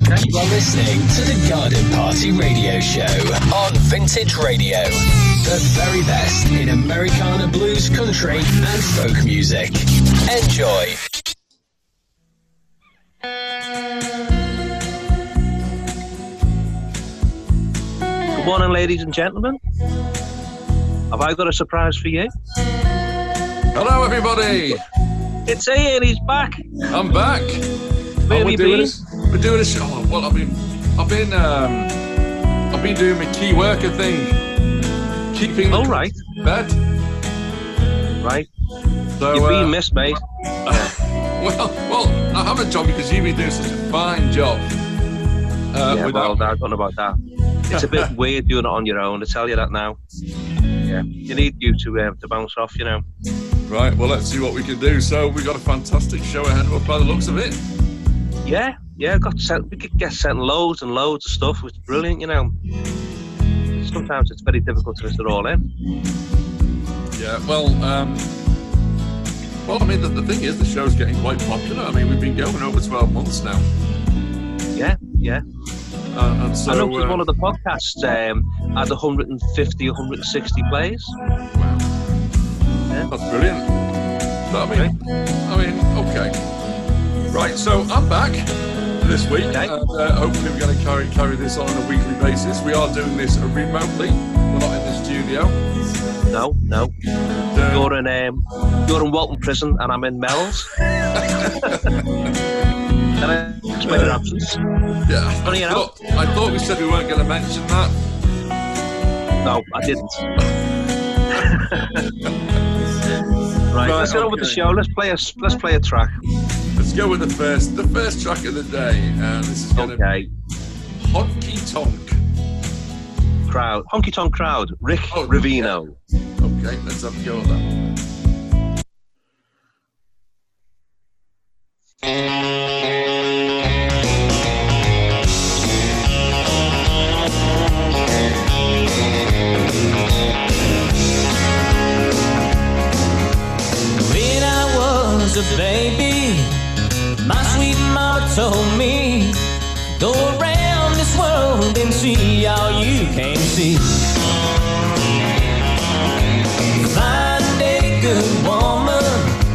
You are listening to the Garden Party Radio Show on Vintage Radio. The very best in Americana blues, country, and folk music. Enjoy. Good morning, ladies and gentlemen. Have I got a surprise for you? Hello, everybody. It's Ian. He's back. I'm back. Where Oh, been? Doing a show. oh, Well, I've been, I've been, um, I've been doing my key worker thing, keeping All right. bed. Right. So, You've uh, been missed, mate. well, well, I have a job because you've been doing such a fine job. Uh, yeah, without, well, I don't know about that. It's a bit weird doing it on your own. I tell you that now. Yeah, you need you to uh, to bounce off. You know. right. Well, let's see what we can do. So we've got a fantastic show ahead of us by the looks of it. Yeah, yeah. Got sent. We could get sent loads and loads of stuff, which is brilliant. You know. Sometimes it's very difficult to fit it all in. Yeah. Well, um, well, I mean, the, the thing is, the show's getting quite popular. I mean, we've been going over 12 months now. Yeah, yeah. Uh, and so, I noticed uh, one of the podcasts um, had 150, 160 plays. Wow. That's brilliant. So, I mean, I mean, okay. Right, so I'm back this week, Okay. and uh, hopefully we're going to carry carry this on on a weekly basis. We are doing this remotely. We're not in the studio. No, no. Uh, You're in um, you're in Walton Prison, and I'm in Mel's. Can I explain your absence? yeah, funny I thought, I thought we said we weren't going to mention that. No, I didn't. right, let's get over the show. Let's play a let's play a track. Let's go with the first the first track of the day, and this is going to Okay, Honky Tonk. crowd, honky tonk crowd. Rick Oh, Revino. Okay, let's have a go at that. When I was a baby, my sweet mama told me, Go around this world and see all you can see. Find a good woman,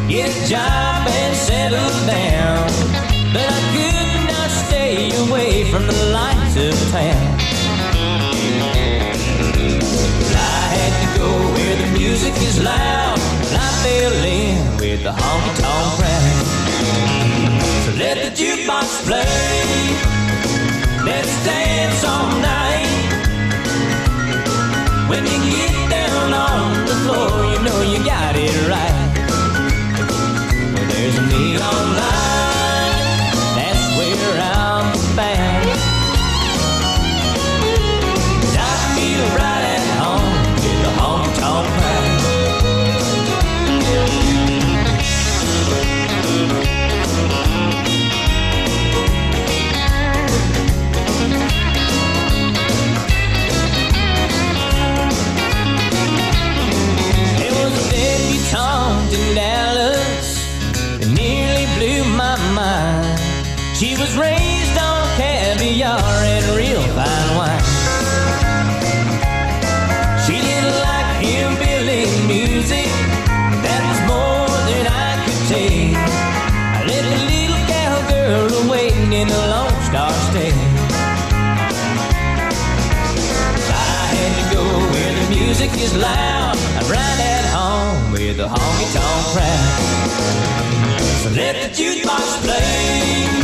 get a job and settle down. But I could not stay away from the lights of town. I had to go where the music is loud. And I fell in with the honky tonk let the jukebox play. Let's dance all night. She was raised on caviar and real fine wine. She didn't like hillbilly music. That was more than I could take. I let the little cowgirl waiting in the Lone Star State. I had to go where the music is loud. I'm right at home with the honky tonk crowd. So let the jukebox play.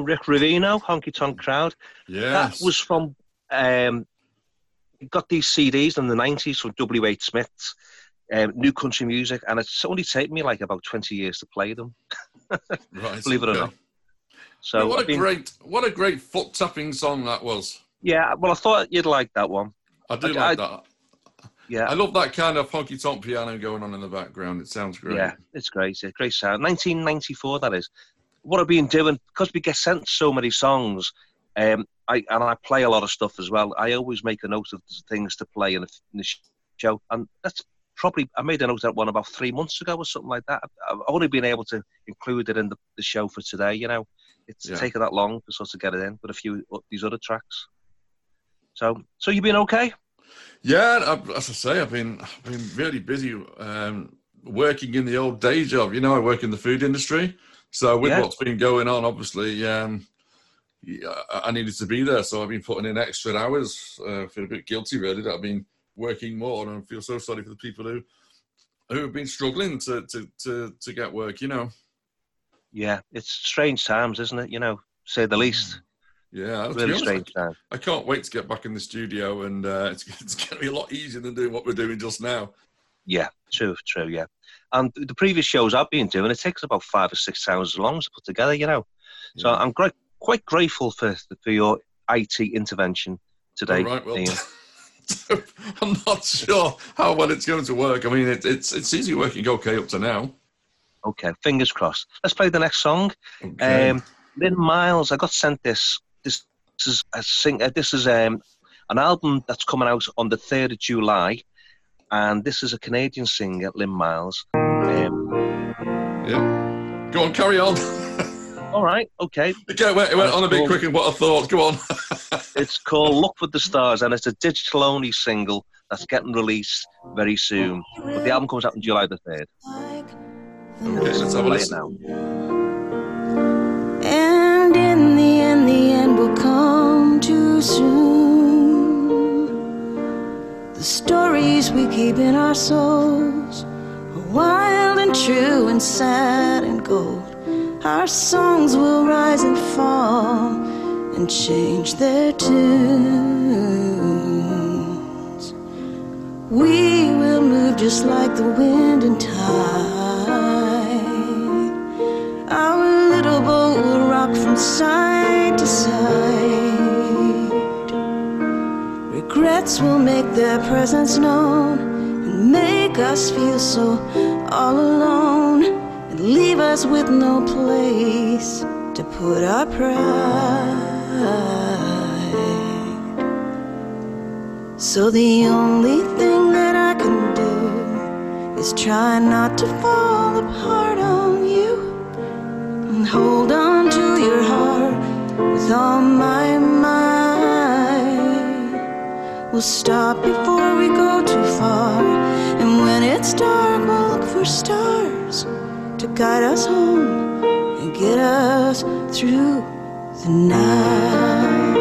Rick Revino, Honky Tonk Crowd. Yes. That was from. Um, got these CDs in the nineties from W. H. Smith's um, New Country Music, and it's only taken me like about twenty years to play them. right. believe it or not. So what a been- great, what a great foot tapping song that was. yeah, well, I thought you'd like that one. I do Okay, like I- that. Yeah, I love that kind of honky tonk piano going on in the background. It sounds great. Yeah, it's great. It's a great sound. 1994, that is. What I've been doing, because we get sent so many songs, um, I and I play a lot of stuff as well. I always make a note of things to play in the, in the show, and that's probably I made a note of that one about three months ago or something like that. I've only been able to include it in the, the show for today. You know, it's Yeah. taken that long to sort of get it in with a few these other tracks. So, so you've been okay? Yeah, as I say, I've been I've been really busy um, working in the old day job. You know, I work in the food industry, so with Yeah. what's been going on, obviously, um, I needed to be there. So I've been putting in extra hours. Uh, feel a bit guilty, really, that I've been working more, and I feel so sorry for the people who who have been struggling to to to, to get work. You know, Yeah, it's strange times, isn't it? You know, say the least. yeah, Really honest, strange times. I can't wait to get back in the studio, and uh, it's, it's going to be a lot easier than doing what we're doing just now. Yeah, true, true, yeah. And the previous shows I've been doing, it takes about five or six hours as long as to put together, you know. So I'm great, quite grateful for for your IT intervention today. All right, well, Ian. I'm not sure how well it's going to work. I mean, it, it's it seems to be working okay up to now. Okay, fingers crossed. Let's play the next song. Okay. Um, Lynn Miles, I got sent this. This, this is a sing. Uh, this is um, an album that's coming out on the third of July, and this is a Canadian singer, Lynn Miles. Um, yeah. Go on, carry on. all right, okay. okay, wait, it went on a bit Cool. quicker than what I thought. Go on. It's called Look for the Stars, and it's a digital only single that's getting released very soon. But the album comes out on July the 3rd. okay, let's have a listen. now. And in the end, the end will come too soon. The stories we keep in our souls are wild and true and sad and gold. Our songs will rise and fall and change their tunes. We will move just like the wind and tide. Our little boat will rock from side to side. Regrets will make their presence known and make us feel so all alone and leave us with no place to put our pride. So the only thing that I can do is try not to fall apart on you and hold on to your heart with all my might. We'll stop before we go too far, and when it's dark, we'll look for stars to guide us home and get us through the night.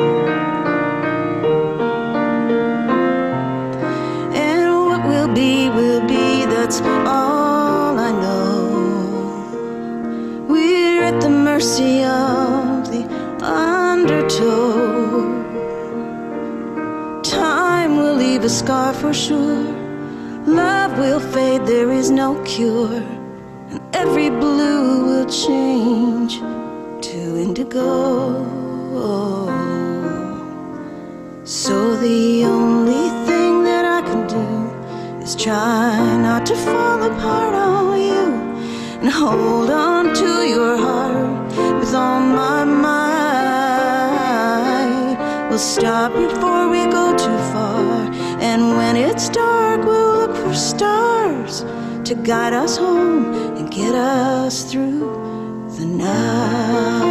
And what will be, will be, that's all I know. We're at the mercy of a scar for sure. Love will fade, there is no cure. And every blue will change to indigo. So the only thing that I can do is try not to fall apart on you and hold on to your heart with all my might. We'll stop before we go it's dark, we'll look for stars to guide us home and get us through the night.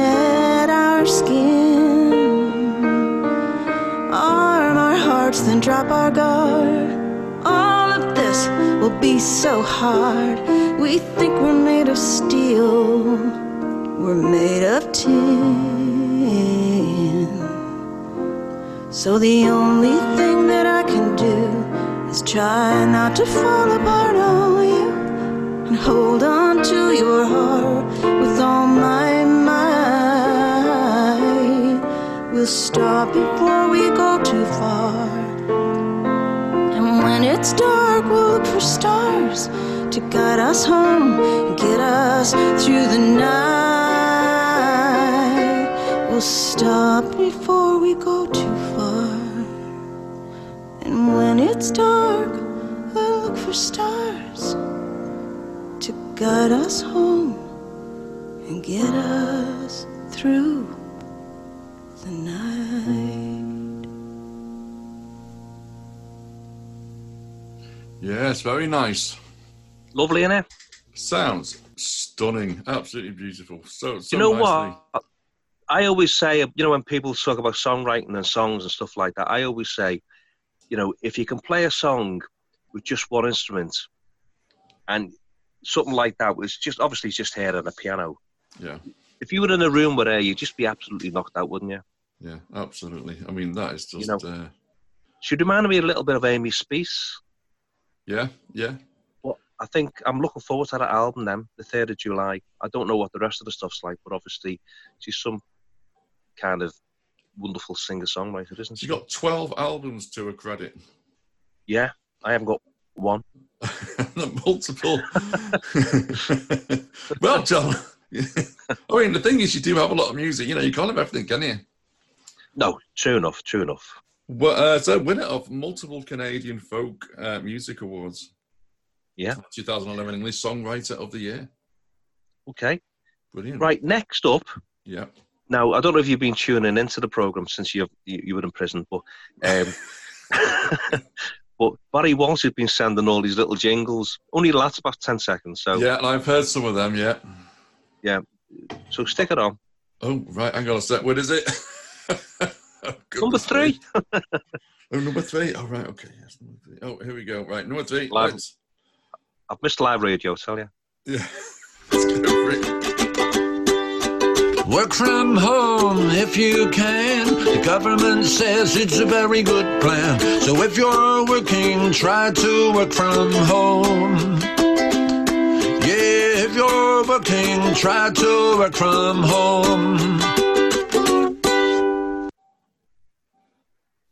And guard. All of this will be so hard. We think we're made of steel, we're made of tin. So the only thing that I can do is try not to fall apart on you and hold on to your heart with all my might. We'll stop before we go too far. It's dark, we'll look for stars to guide us home and get us through the night. We'll stop before we go too far. And when it's dark, we'll look for stars to guide us home and get us through the night. Yes, very nice. Lovely, innit? Sounds stunning. Absolutely beautiful. So, so you know nicely. what? I always say, you know, when people talk about songwriting and songs and stuff like that, I always say, you know, if you can play a song with just one instrument and something like that was just obviously just hair on a piano. Yeah, If you were in a room with her, you'd just be absolutely knocked out, wouldn't you? yeah, absolutely. I mean, that is just. You know- uh, She reminded me a little bit of Amy Speace. Yeah, yeah. But I think I'm looking forward to that album then, the 3rd of July. I don't know what the rest of the stuff's like, but obviously she's some kind of wonderful singer songwriter, isn't she? She's got 12 albums to her credit. Yeah, I haven't got one. Multiple. well, John. I mean, the thing is, you do have a lot of music. You know, you can't have everything, can you? No, true enough, true enough. Well, uh, so winner of multiple Canadian Folk uh, Music Awards. Yeah. 2011 English Songwriter of the Year. Okay. Brilliant. Right, next up. Yeah. Now, I don't know if you've been tuning into the program since you've, you you were in prison, but um, but Barry Walsh has been sending all these little jingles. Only lasts about ten seconds, so Yeah, and I've heard some of them. Yeah. Yeah. so stick it on. Oh, right. Hang on a sec. What is it? Oh, Number goodness three. Oh, number three. Oh, right. Okay. Yes, number three. Oh, here we go. Right. Number three. Live. Let's, I've missed live radio, tell you. yeah. Let's go for it. Work from home if you can. The government says it's a very good plan. So if you're working, try to work from home. Yeah, if you're working, try to work from home.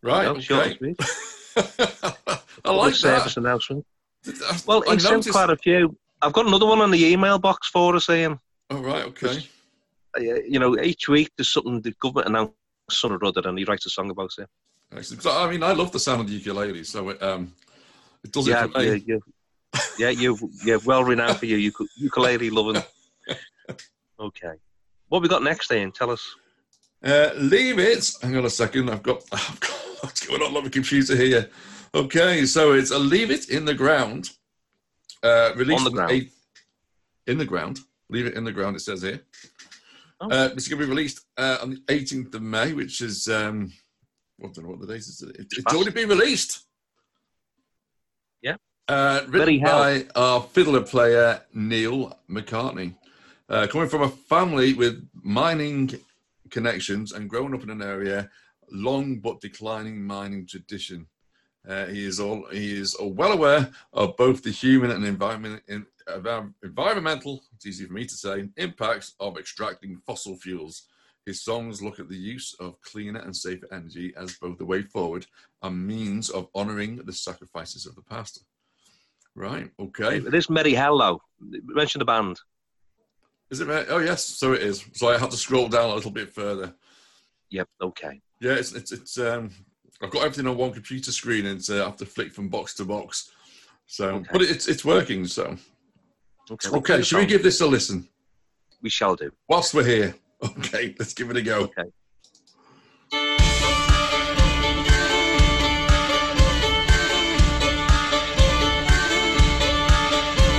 Right. And Okay. sweet. I like service that. announcement. Well, I he sent noticed- quite a few. I've got another one on the email box for us, Ian. Oh, right. Okay. Uh, You know, each week there's something the government announced something or other, and he writes a song about it. Excellent. So, I mean, I love the sound of the ukulele, so it, um, it does Yeah, it for me. yeah, you, yeah, you've yeah, well renowned for your uku- ukulele loving. Okay, what we got next, Ian? Tell us. Uh, leave it. Hang on a second. I've got, I've got what's going on on my computer here. Okay, so it's a leave it in the ground. Uh, released On the ground. eight- in the ground. Leave it in the ground. It says here. Oh. Uh, it's going to be released uh, on the 18th of May, which is um, I don't know what the date is. It, it's already been released. Yeah. Uh, written by our fiddler player Neil McCartney. Uh, coming from a family with mining connections and growing up in an area long but declining mining tradition. Uh, he is all he is well aware of both the human and environment in, environmental. It's easy for me to say impacts of extracting fossil fuels. His songs look at the use of cleaner and safer energy as both the way forward and means of honouring the sacrifices of the past. Right. Okay. It is Merry Hello. Mention the band. Is it? Oh yes. So it is. So I had to scroll down a little bit further. Yep. Okay. Yeah, it's it's, it's um I've got everything on one computer screen and uh, I have to flick from box to box. So, Okay. but it's it's working. So, Okay. we'll okay, play should we give this a listen We shall do. whilst we're here? Okay, let's give it a go. Okay.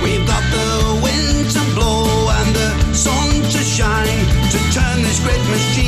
We've got the wind to blow and the sun to shine to turn this great machine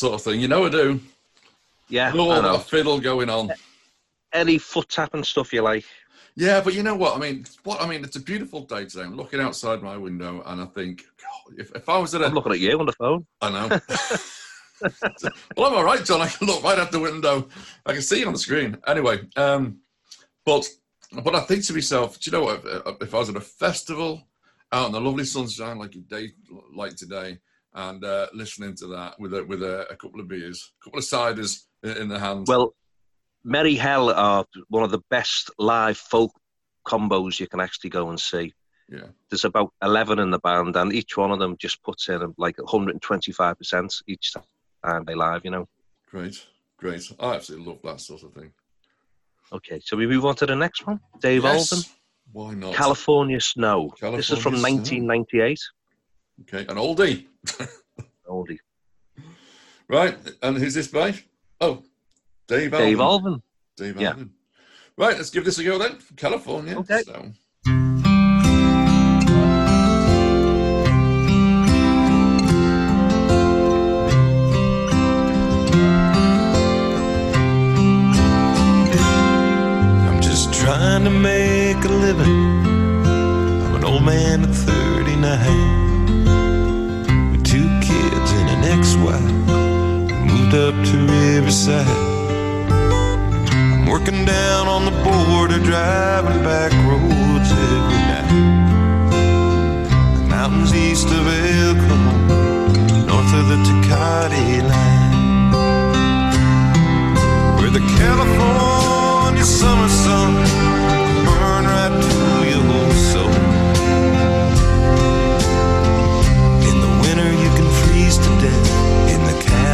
sort of thing. You know I do. Yeah, all I know. that fiddle going on. Any foot tapping stuff you like. Yeah, but you know what? I mean, what I mean, it's a beautiful day today. I'm looking outside my window and I think, God, if, if I was at I'm looking at you on the phone. I know. well, I'm all right, John. I can look right out the window. I can see you on the screen. Anyway, um, but but I think to myself, do you know what? If, if I was at a festival out in the lovely sunshine, like a day like today, and uh, listening to that with a, with a, a couple of beers, a couple of ciders in, the hand. Well, Merry Hell are one of the best live folk combos you can actually go and see. yeah, There's about 11 in the band, and each one of them just puts in like 125% each time they live, you know. great, great. I absolutely love that sort of thing. Okay, so we move on to the next one. Dave Yes. Alden, Why not? California Snow. this is from Snow. 1998. Okay, an oldie. Oldie. Right, and who's this by? Oh, Dave Alvin. Dave Alden. Dave Yeah. Right, let's give this a go then. From California. Okay. So. I'm just trying to make a living. I'm an old man at 39 ex-wife. Moved up to Riverside. I'm working down on the border, driving back roads every night. The mountains east of El Cajon, north of the Tecate line where the California summer sun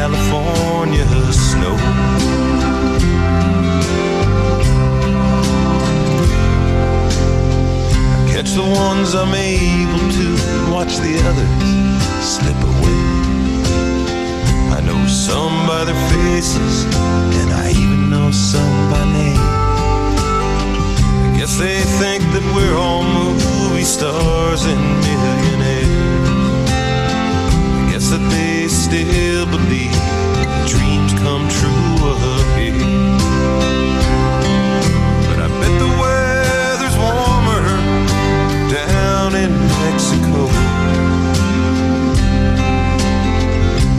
California snow. I catch the ones I'm able to and watch the others slip away. I know some by their faces, and I even know some by name. I guess they think that we're all movie stars and millionaires. Guess that they still believe dreams come true up here. But I bet the weather's warmer down in Mexico.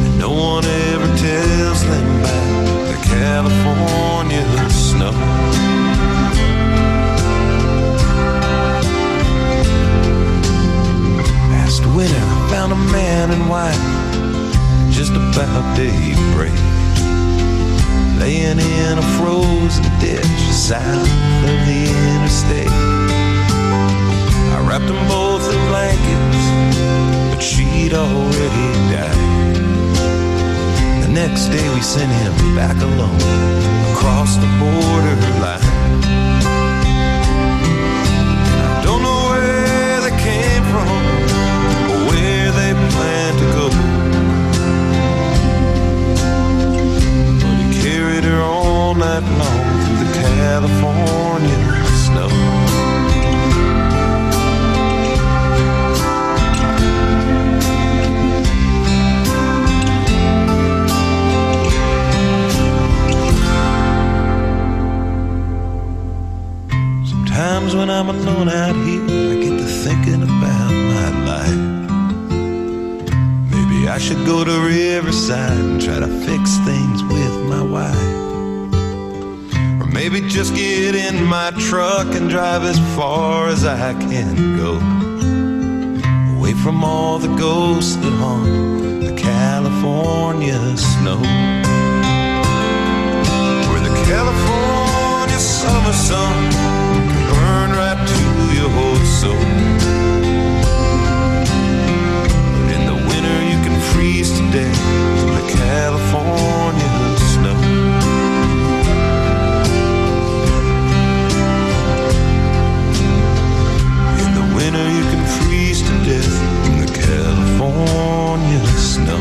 And no one ever tells them about the California snow. winter, I found a man in white just about daybreak. Laying in a frozen ditch south of the interstate. I wrapped them both in blankets, but she'd already died. The next day we sent him back alone across the border line. I don't know where they came from. Borderline. California snow. Sometimes when I'm alone out here, I get to thinking about my life. Maybe I should go to Riverside and try to fix things with my wife. Maybe just get in my truck and drive as far as I can go. Away from all the ghosts that haunt the California snow. Where the California summer sun can burn right to your whole soul. But in the winter you can freeze to death from the California California snow.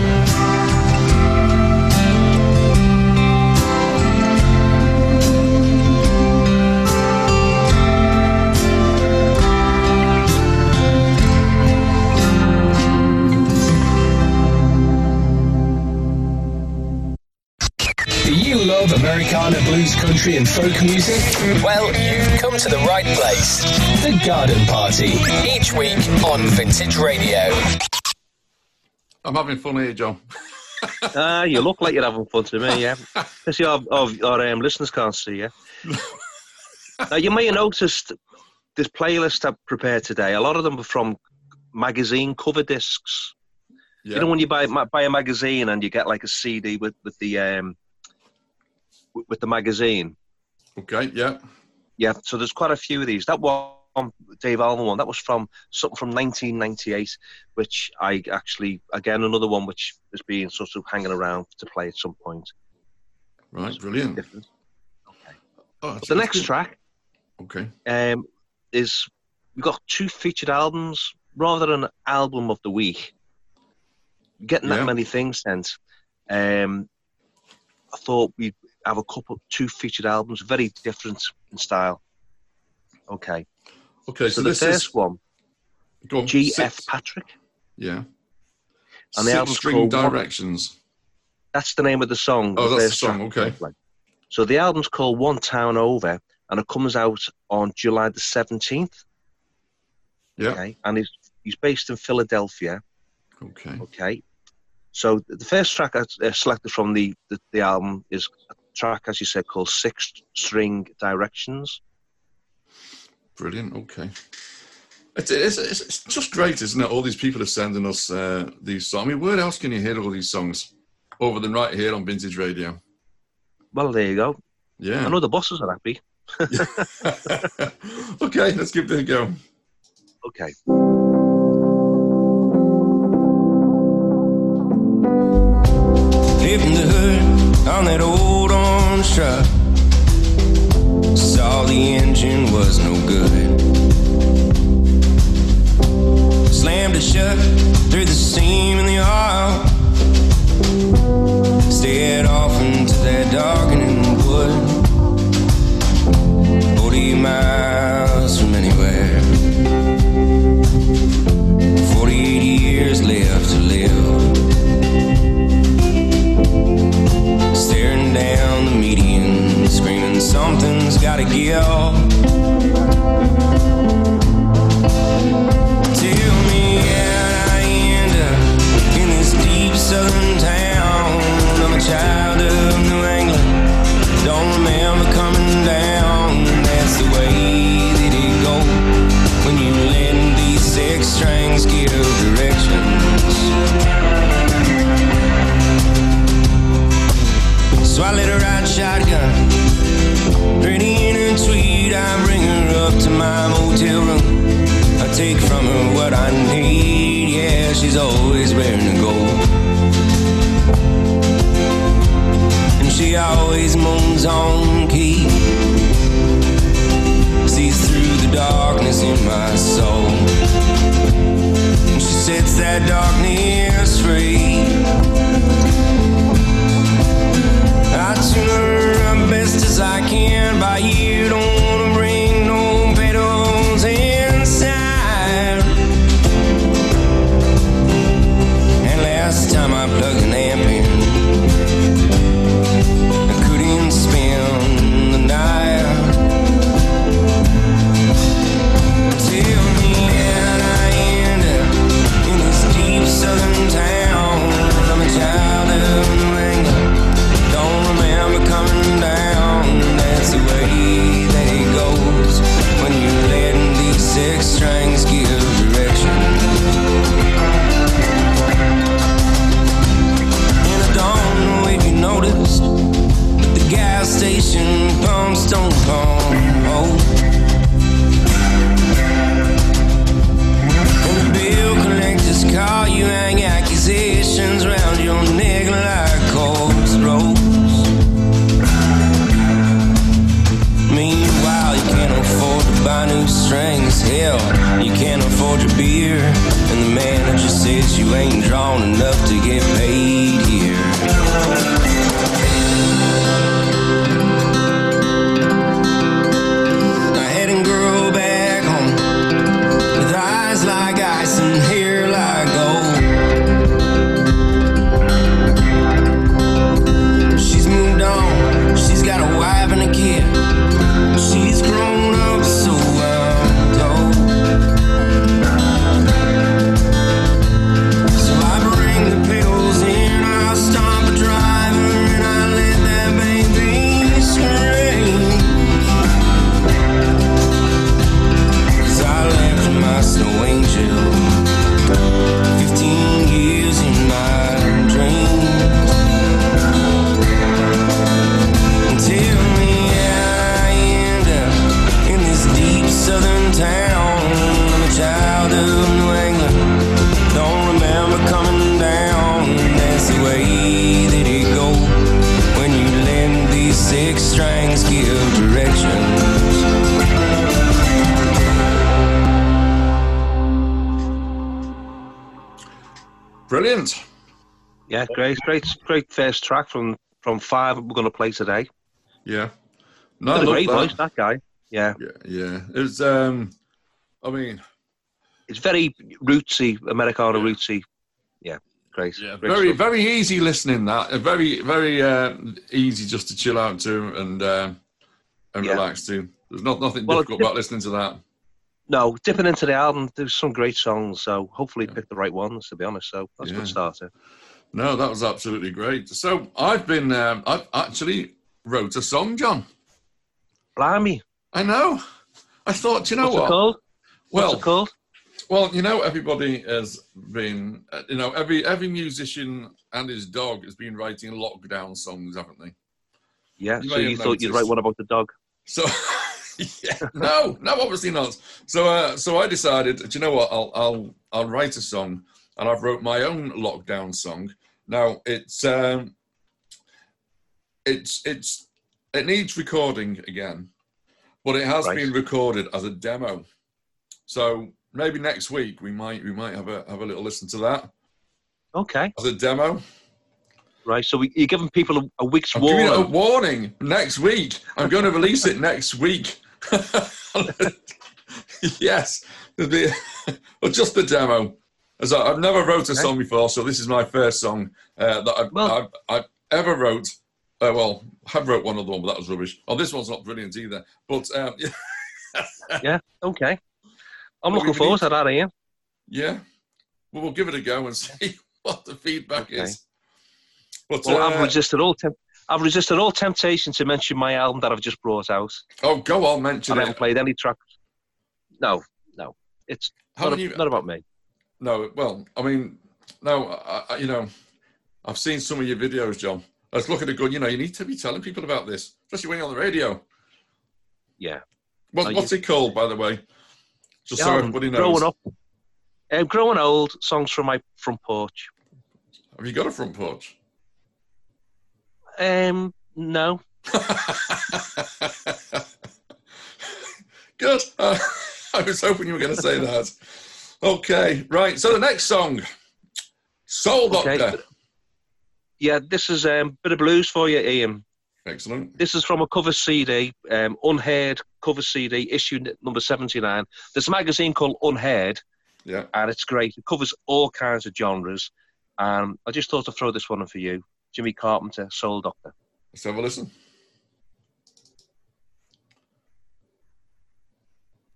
Do you love Americana blues country and folk music? Well, you've come to the right place. The Garden Party. Each week on Vintage Radio. I'm having fun here, John. Ah, you look like you're having fun to me, yeah. Because your, of, our um, listeners can't see you. now, you may have noticed this playlist I've prepared today, a lot of them are from magazine cover discs. Yeah. You know when you buy buy a magazine and you get like a CD with with the um with, with the magazine. Okay, yeah. Yeah, so there's quite a few of these. That one, Dave Allen one, that was from something from 1998, which I actually again another one which has been sort of hanging around to play at some point. Right, brilliant. Different. Oh, the next track Okay. um, is we've got two featured albums rather than an album of the week. Getting that Yeah. many things sent, um, I thought we'd have a couple, two featured albums, very different in style. Okay, Okay, so, so, the first is one, on, G.F. six- Patrick, Yeah. And the Six album's string called One- directions. that's the name of the song. Oh, that's the song, okay. So the album's called One Town Over, and it comes out on July the 17th. Yeah. Okay, and he's, he's based in Philadelphia. Okay. Okay. So the first track I uh, selected from the, the, the album is a track, as you said, called Six String Directions. Brilliant. Okay. It's, it's, it's, it's just great, isn't it? All these people are sending us uh, these songs. I mean, where else can you hear all these songs other than right here on Vintage Radio? Well, there you go. Yeah. I know the bosses are happy. okay, let's give it a go. Okay. Lived the hood on that old orange truck. Saw the engine was no good. Slammed it shut through the seam in the oil. Stared off gotta give. Tell me how I end up in this deep southern town. I'm a child of New England, don't remember coming down. That's the way that it go when you let these six strings give directions. So I let her ride shotgun. I bring her up to my motel room. I take from her what I need. Yeah, she's always wearing a gold. And she always moans on key. Sees through the darkness in my soul. And she sets that darkness free. I tune her up best as I can by you. Don't you ain't drawn enough to get paid great, great, great first track from from five we're going to play today. Yeah. No, I Got a love great that. voice, that guy. Yeah, Yeah, yeah. It's um, I mean, it's very rootsy, Americana rootsy. Yeah, great. yeah, great very, stuff. very easy listening. That very, very uh, easy just to chill out to and uh, and Yeah. relax to. There's not nothing Well, difficult it's- about listening to that. No, dipping into the album, there's some great songs. So hopefully, pick the right ones. To be honest, so that's a good starter. No, that was absolutely great. So I've been, um, I've actually wrote a song, John. Blimey, I know. I thought, you know what's what? it called? Well, What's it called? Well, you know, everybody has been, uh, you know, every every musician and his dog has been writing lockdown songs, haven't they? Yeah. you so you thought you'd write one about the dog? So, yeah, no, no, obviously not. So, uh, so I decided, do you know what? I'll I'll I'll write a song, and I've wrote my own lockdown song. Now it's um, it's it's it needs recording again, but it has Right. been recorded as a demo. So maybe next week we might we might have a have a little listen to that Okay. as a demo. Right. So we, you're giving people a, a week's I'm it a warning. warning next week. I'm going to release it next week. yes, be, well, just the demo. As I, I've never wrote a song before, so this is my first song uh, that I've, Well- I've, I've ever wrote. Uh, well, I have wrote one other one, but that was rubbish. Oh, this one's not brilliant either. But um, yeah, Okay. I'm Well, looking forward to that, Ian. yeah. Well, we'll give it a go and see what the feedback Okay. is. But Well, I've uh, resisted all temp- I've resisted all temptation to mention my album that I've just brought out. oh, go on, mention I it. haven't played any tracks. No, no, it's Haven't a- you- not about me. No, well, I mean, no, I, I, you know, I've seen some of your videos, John. I was looking at a good, you know, you need to be telling people about this, especially when you're on the radio. Yeah. What, what's it called, by the way? Just so everybody knows. Growing up, um, growing old, songs from my front porch. Have you got a front porch? Um, no, Good. Uh, I was hoping you were going to say that. Okay, right. So the next song, Soul Okay. Doctor. yeah, this is um, bit of blues for you, Ian. Excellent. This is from a cover CD, um, Unherd cover CD, issue number 79. There's a magazine called Unherd, Yeah. and it's great. It covers all kinds of genres. Um, I just thought to throw this one in for you. Jimmy Carpenter, Soul Doctor. Let's have a listen.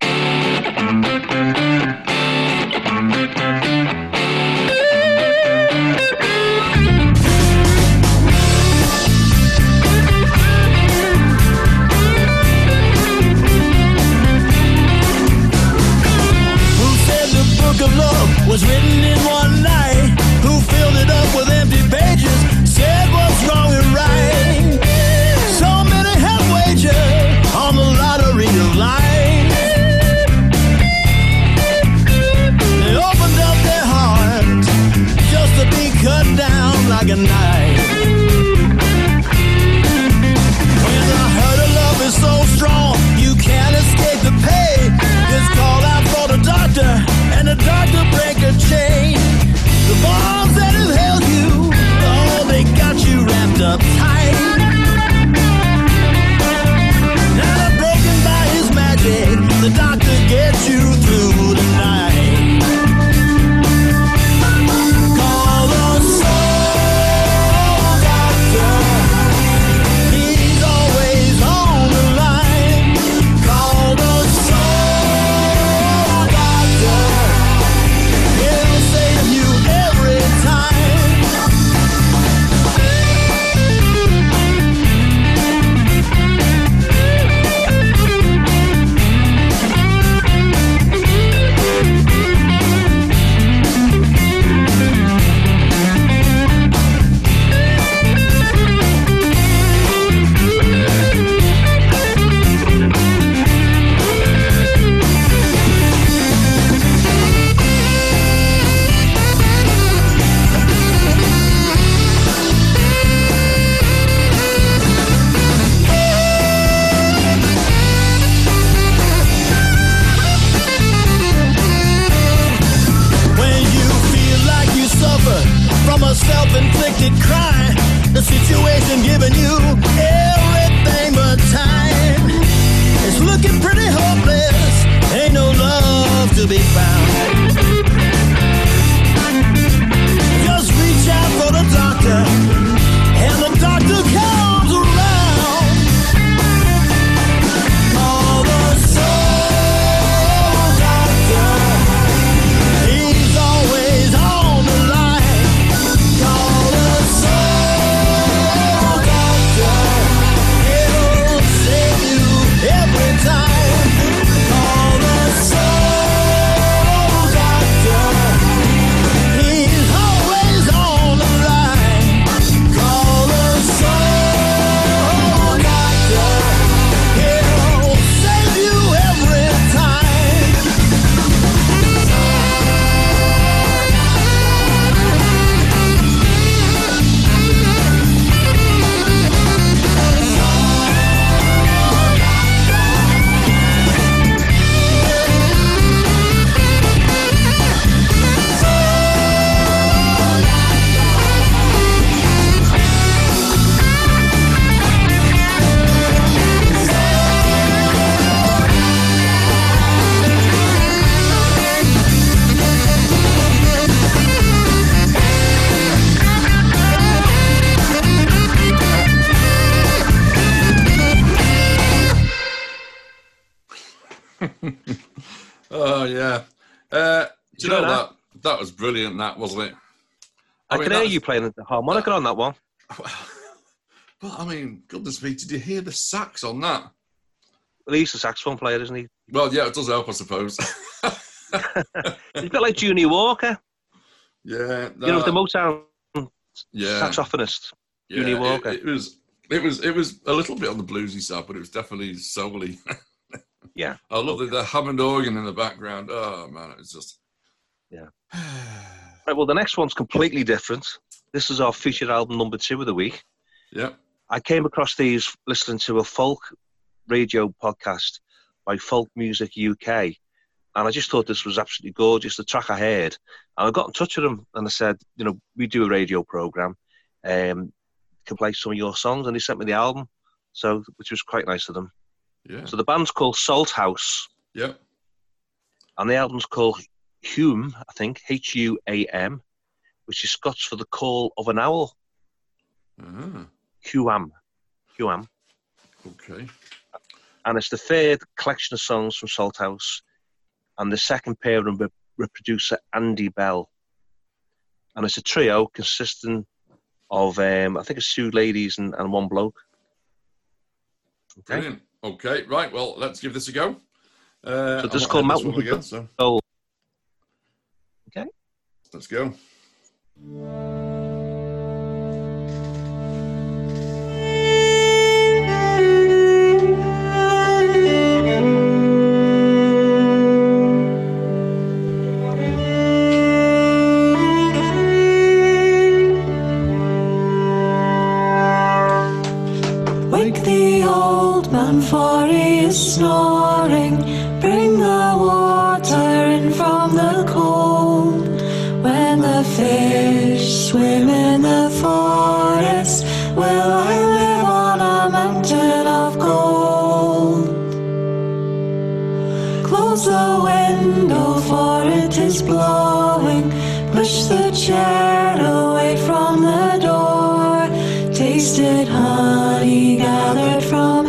like a knife. Pretty hopeless. Ain't no love to be found. That wasn't it? I, uh, mean, can hear you playing the harmonica on that one. But I mean, goodness me, did you hear the sax on that? Well, he's a saxophone player, isn't he? Well, yeah, it does help, I suppose. He's a bit like Junior Walker. yeah, you know, the Motown yeah, saxophonist. yeah, Junior Walker. It, was, it was, it was a little bit on the bluesy side, but it was definitely solely. Yeah. Oh, I love the, the Hammond organ in the background. Oh man, it's just. Right, well, the next one's completely different. This is our featured album number two of the week. Yeah. I came across these listening to a folk radio podcast by Folk Music UK, and I just thought this was absolutely gorgeous. The track I heard, and I got in touch with them and I said, you know, we do a radio program, um, can play some of your songs, and they sent me the album. So, which was quite nice of them. Yeah. So the band's called Salt House, Yeah. and the album's called Hume, I think, H U A M, which is Scots for the call of an owl. Ah, Huam, Huam, okay. and it's the third collection of songs from Salt House, and the second pair with, with producer Andy Bell, and it's a trio consisting of um, I think it's two ladies and, and one bloke. Okay. Brilliant. Okay, right. Well, let's give this a go. Uh, So this is I called might Mountain one again. So Oh, okay. let's go. Wake the old man, for he is snoring. Close the window, for it is blowing. Push the chair away from the door. Tasted honey gathered from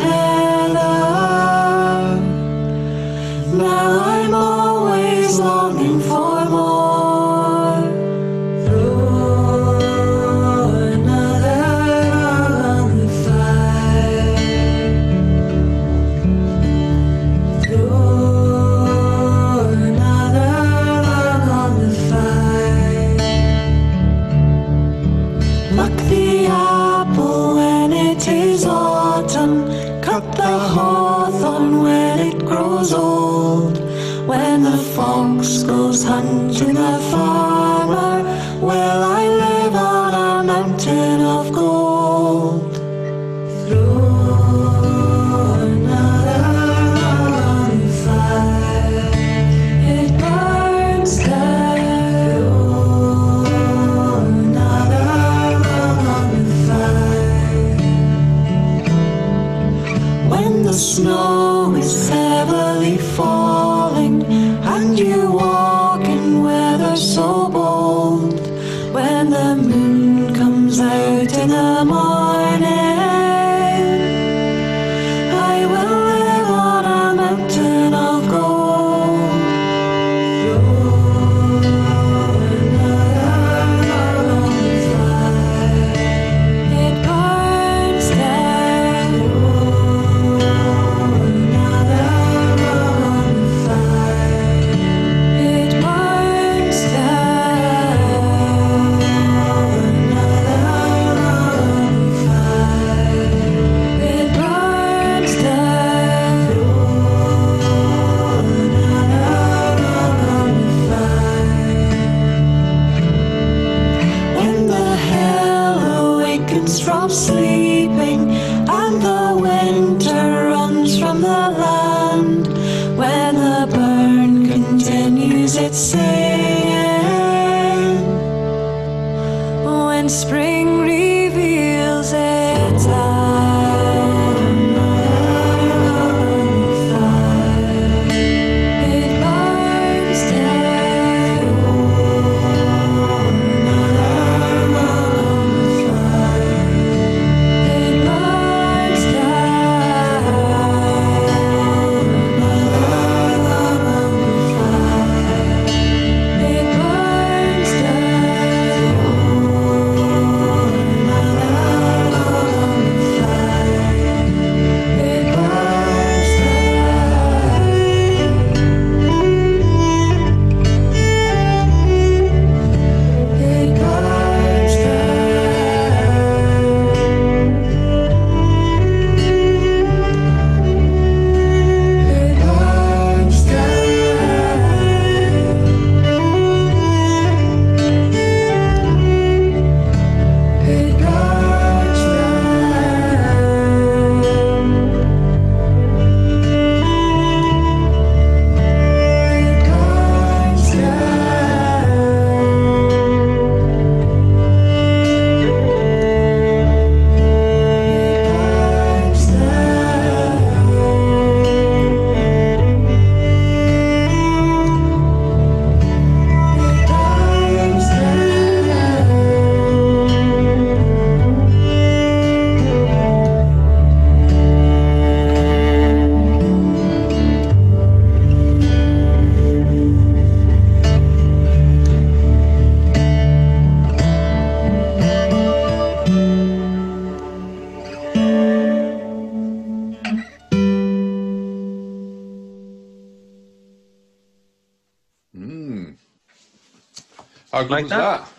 Like that? that?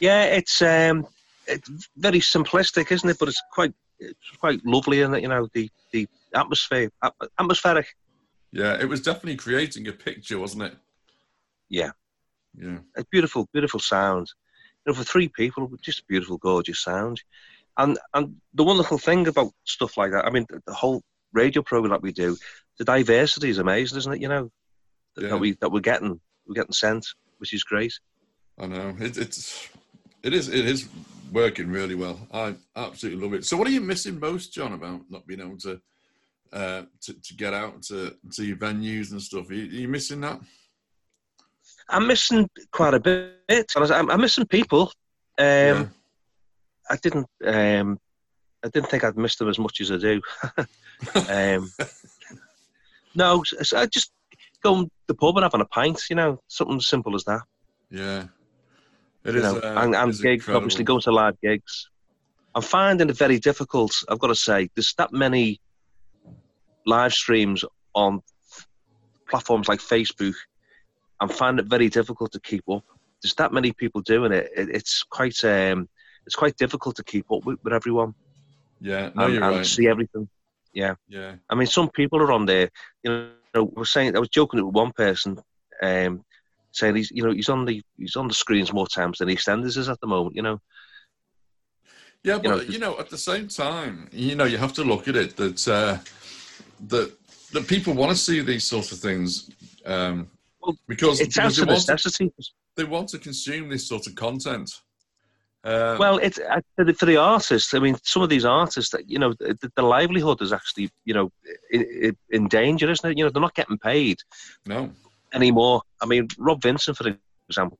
Yeah, it's um, it's very simplistic, isn't it? But it's quite it's quite lovely, and you know the the atmosphere at- atmospheric. Yeah, it was definitely creating a picture, wasn't it? Yeah, Yeah. a beautiful, beautiful sound. You know, for three people, just beautiful, gorgeous sound. And and the wonderful thing about stuff like that, I mean, the, the whole radio program that we do, the diversity is amazing, isn't it? You know, Yeah. that we that we're getting we're getting sent, which is great. I know it, it's it is it is working really well. I absolutely love it. So, what are you missing most, John, about not being able to uh, to, to get out to to your venues and stuff? Are you, are you missing that? I'm missing quite a bit. I'm, I'm missing people. Um, Yeah. I didn't. Um, I didn't think I'd miss them as much as I do. um, no, so I just go to the pub and having a pint. You know, something as simple as that. Yeah, it you is. know, uh, and, and is gigs, incredible. obviously, going to live gigs. I'm finding it very difficult. I've got to say, there's that many live streams on platforms like Facebook. I'm finding it very difficult to keep up. There's that many people doing it. it it's quite um, it's quite difficult to keep up with, with everyone Yeah, no, and, you're and right. see everything. Yeah. Yeah, I mean, some people are on there. You know, we're saying I was joking with one person, um, saying he's you know he's on the he's on the screens more times than EastEnders is at the moment. You know, yeah, you know, but you know, at the same time, you know, you have to look at it that uh, that that people want to see these sorts of things um, Well, because, it's because out they, want to, they want to consume this sort of content. Um, Well, it's uh, for the, for the artists. I mean, some of these artists that you know, the, the livelihood is actually you know in, in danger, isn't it? You know, they're not getting paid no, anymore. I mean, Rob Vincent, for example,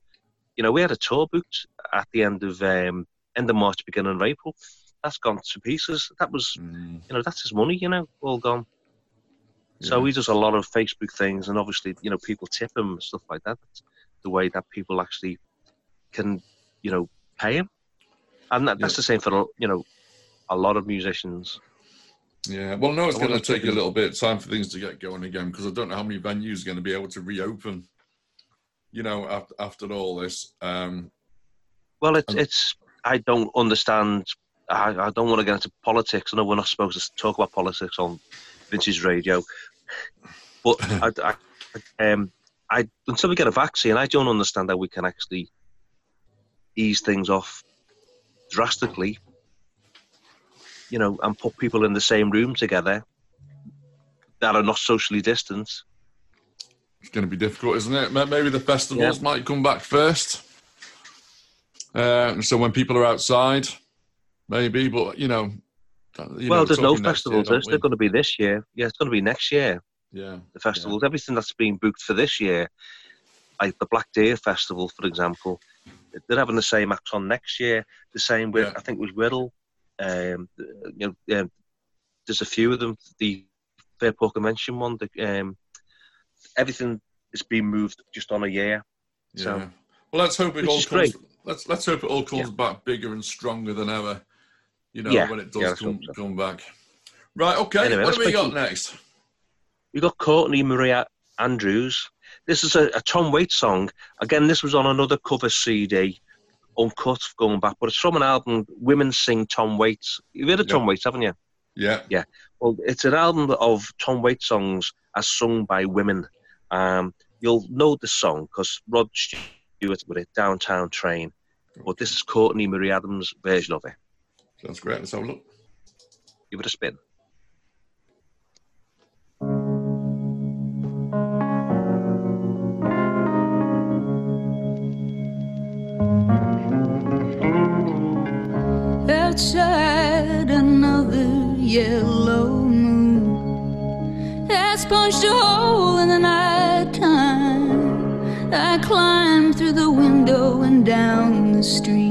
you know, we had a tour booked at the end of um, end of March, beginning of April. That's gone to pieces. That was, Mm, you know, that's his money. You know, all gone. So he does a lot of Facebook things, and obviously, you know, people tip him and stuff like that. That's the way that people actually can, you know, pay him, and that, that's Yeah. the same for you know, a lot of musicians. Yeah, well, no, it's going to wanna take take a little bit of time for things to get going again because I don't know how many venues are going to be able to reopen. You know, after, after all this, um, Well, it's Um, it's I don't understand. I, I don't want to get into politics. I know we're not supposed to talk about politics on Vintage Radio, but I, I, um, I until we get a vaccine, I don't understand how we can actually ease things off drastically. You know, and put people in the same room together that are not socially distanced. it's going to be difficult, isn't it? Maybe the festivals might come back first. Uh, so when people are outside, maybe, but you know, you well, know, there's no year, festivals. there we? going to be this year? Yeah, it's going to be next year. Yeah, the festivals, everything that's been booked for this year, like the Black Deer Festival, for example, they're having the same acts on next year. The same with Yeah. I think it was Whittle. Um, you know, um, there's a few of them. The Fairport Convention one. The, um, everything is being moved just on a year. yeah. So well, let's hope it all comes. great. Let's let's hope it all comes Yeah. back bigger and stronger than ever. You know, Yeah, when it does come so. come back. Right. Okay. Anyway, what have we got next? we got Courtney Marie Andrews. This is a, a Tom Waits song. Again, this was on another cover CD, uncut going back, but it's from an album, Women Sing Tom Waits. You've heard of Yeah. Tom Waits, haven't you? Yeah. Yeah. Well, it's an album of Tom Waits songs as sung by women. Um, you'll know the song because Rod Stewart with it, Downtown Train. But this is Courtney Marie Andrews' version of it. Sounds great. Let's have a look. Give it a spin. Outside another yellow moon has punched a hole in the night time. I climbed through the window and down the street.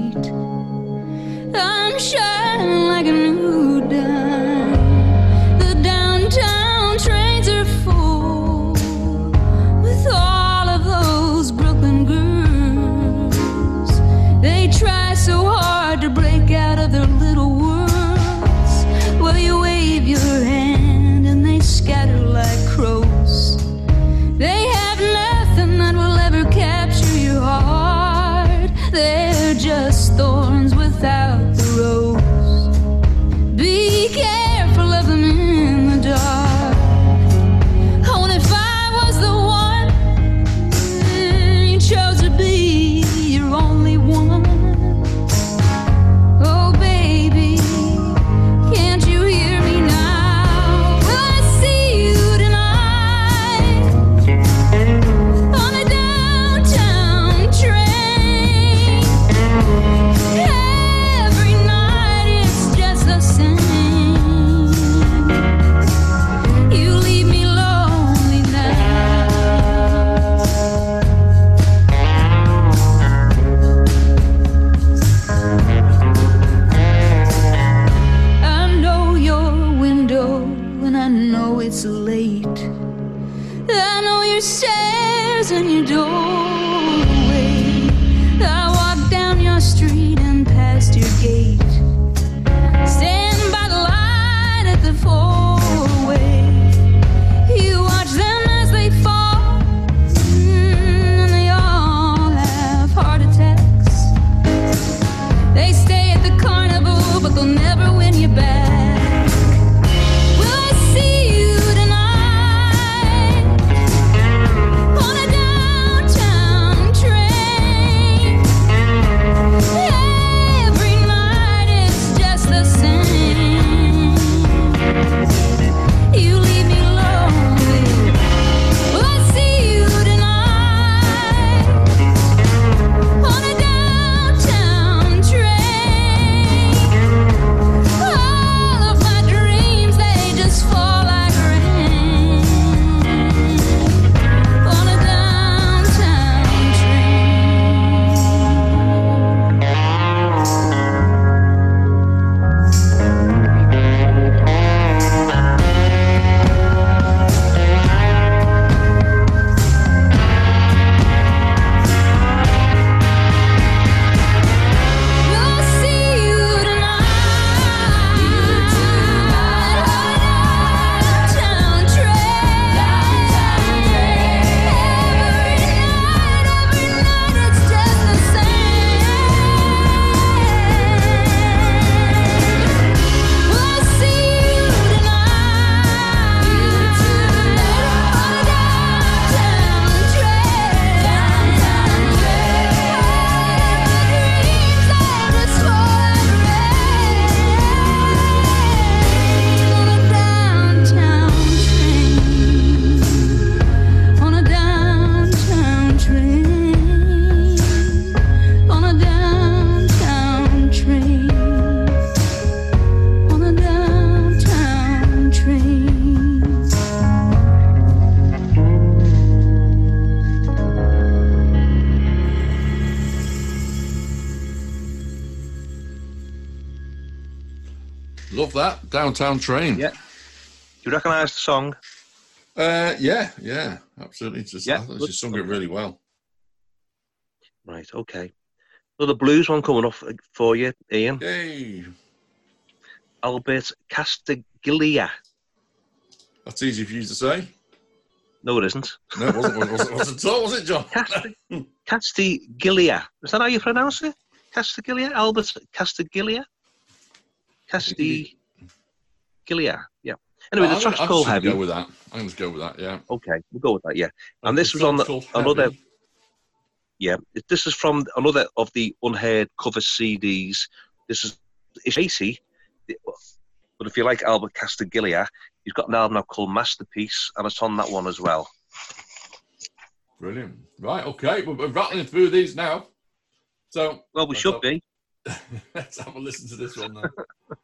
Downtown train. Yeah. Do you recognise the song? Uh, yeah, yeah, absolutely. Just, Yeah, she sung it really well. Right, okay. Another blues one coming off for you, Ian. Yay! Albert Castiglia. That's easy for you to say. No, it isn't. No, it wasn't. Was it, was it, at all, was it, John? Casti- Castiglia. Is that how you pronounce it? Castiglia? Albert Castiglia, Castiglia? Castiglia. Yeah. Anyway, the track's called Heavy. Go with that. I'm going to go with that. Yeah. Okay, we'll go with that, yeah. And this was on the, another, Heavy. yeah, this is from another of the Unherd cover CDs. This is, it's 80, but if you like Albert Castiglia, he's got an album now called Masterpiece, and it's on that one as well. Brilliant. Right. Okay. We're, we're rattling through these now. So. Well, we should have- be. Let's have a listen to this one now.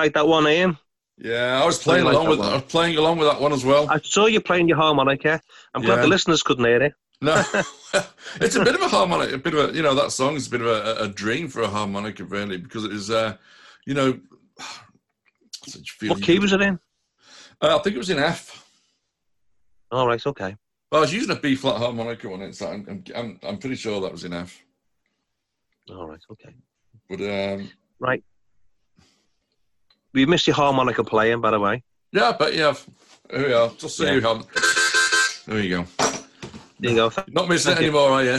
Thought you liked that one, Ian. Yeah, I was playing along that with one. I was playing along with that one as well. I saw you playing your harmonica. I'm glad Yeah. the listeners couldn't hear it. No, it's a bit of a harmonic, a bit of a you know that song is a bit of a, a dream for a harmonica, really, because it is, uh, you know, such. What key was it in? Uh, I think it was in F. All right, okay. Well, I was using a B flat harmonica on it, so I'm, I'm, I'm, I'm pretty sure that was in F. All right, okay. But um, Right. We missed your harmonica playing, by the way. yeah, but bet you have. Here we are. Just so Yeah. you haven't. There you go. There you go. Not missing it Thank anymore, are you?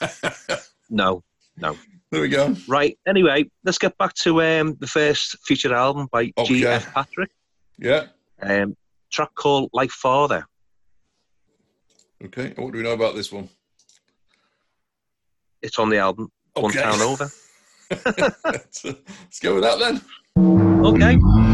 No, no. There we go. Right. Anyway, let's get back to um, the first featured album by Okay. G.F. Patrick. Yeah. Um, track called Like Father. Okay. What do we know about this one? It's on the album Okay. One Town Over. let's go with that then. Okay.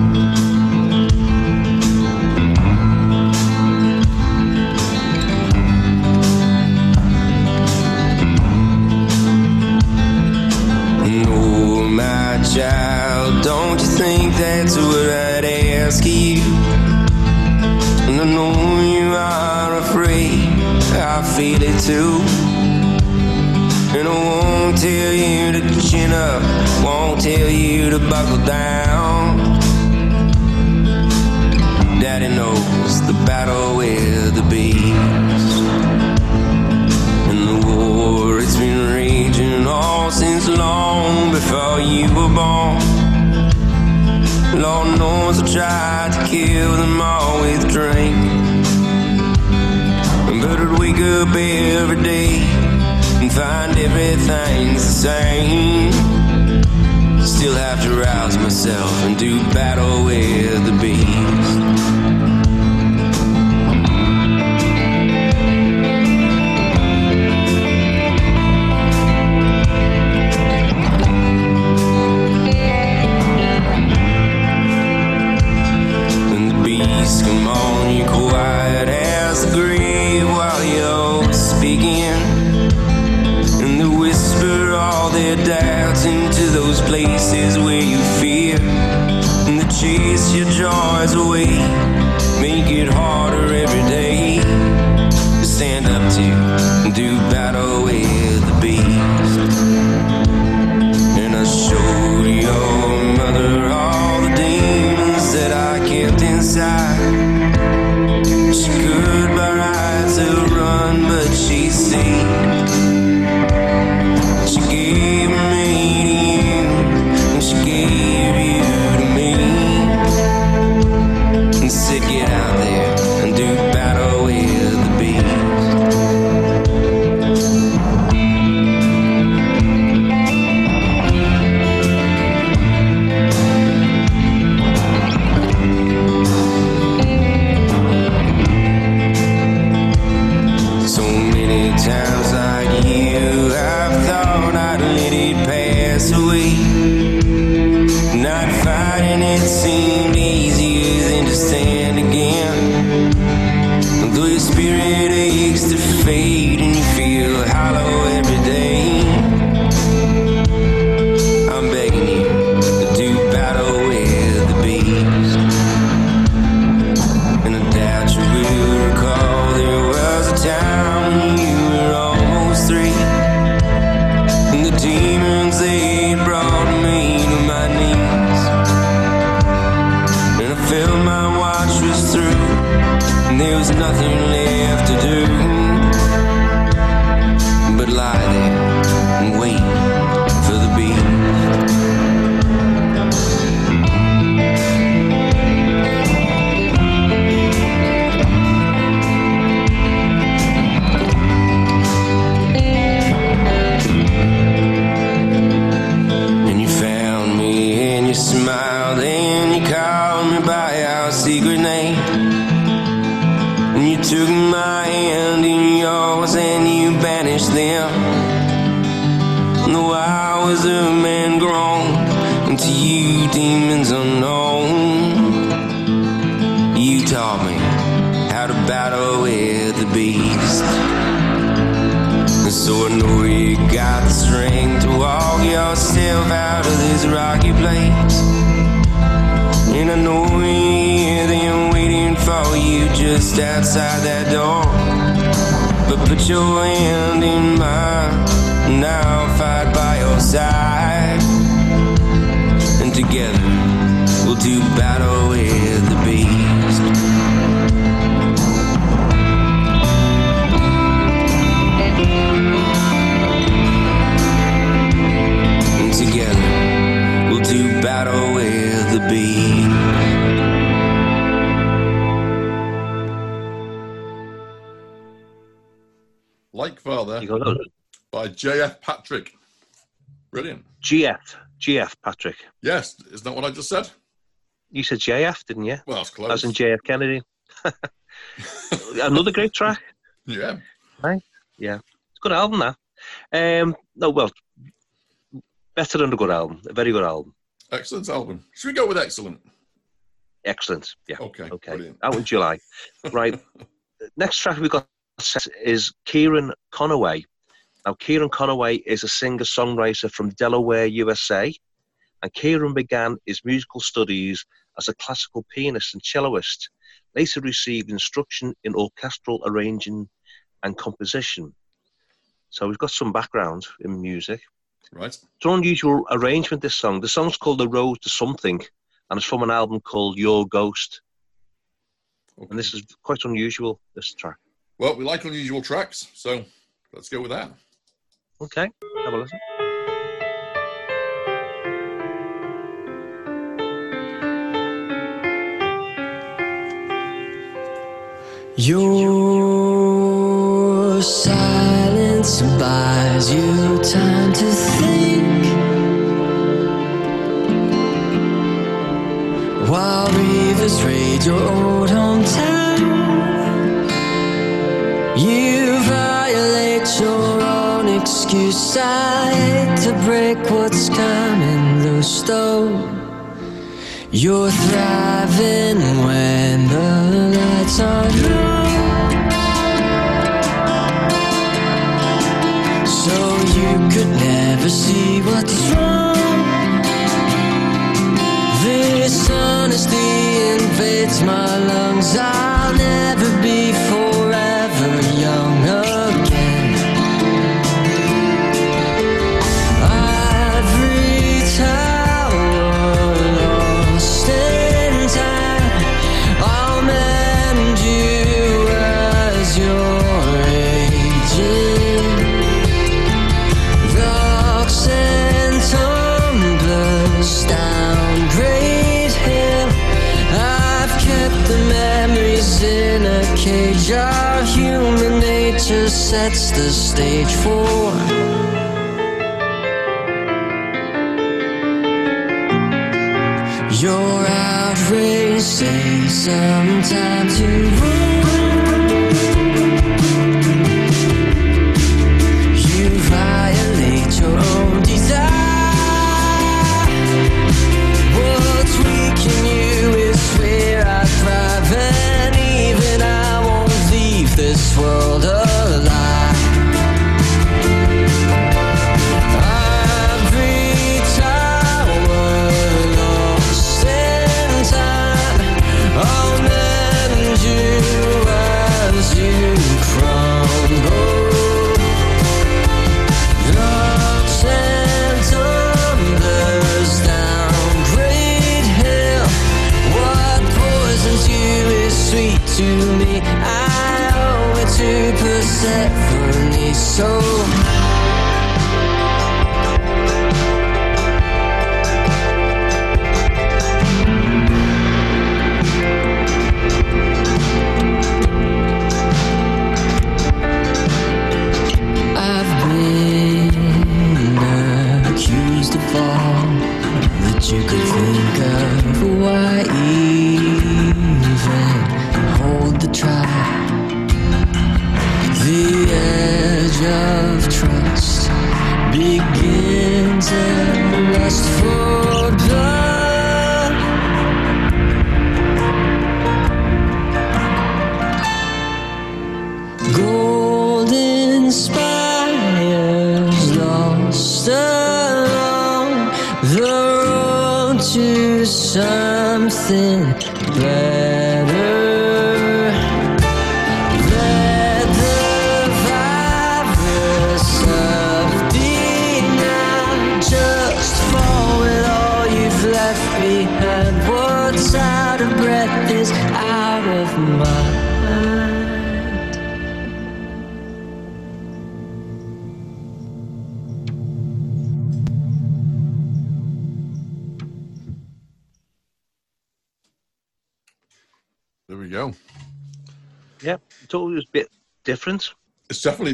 So I know you got the strength to walk yourself out of this rocky place. And I know I'm waiting for you just outside that door. But put your hand in mine, I'll fight by your side. And together we'll do battle with the beast. Beast. Like Father You go, "No, by J.F. Patrick. Brilliant. GF, GF, Patrick. Yes, isn't that what I just said? You said JF, didn't you? Well, that's close. As in JF Kennedy. Another great track. yeah. Right? Yeah, it's a good album. That. Um, no, well, better than a good album. A very good album. Excellent album. Should we go with excellent? Excellent. Yeah. Okay. Okay. Brilliant. Out in July. right. Next track we've got set is Kieran Conaway. Now, Kieran Conaway is a singer songwriter from Delaware, USA. And Kieran began his musical studies as a classical pianist and celloist, later received instruction in orchestral arranging and composition. So we've got some background in music. Right. It's an unusual arrangement, this song. The song's called The Road to Something, and it's from an album called Your Ghost. And this is quite unusual, this track. Well, we like unusual tracks, so let's go with that. Okay, have a listen. Your silence buys you time to think. While rivers raid your old hometown. You violate your own excuse. Side to break what's coming loose though. You're thriving when the lights are low could never see what's wrong. This honesty invades my lungs. I'll sets the stage for.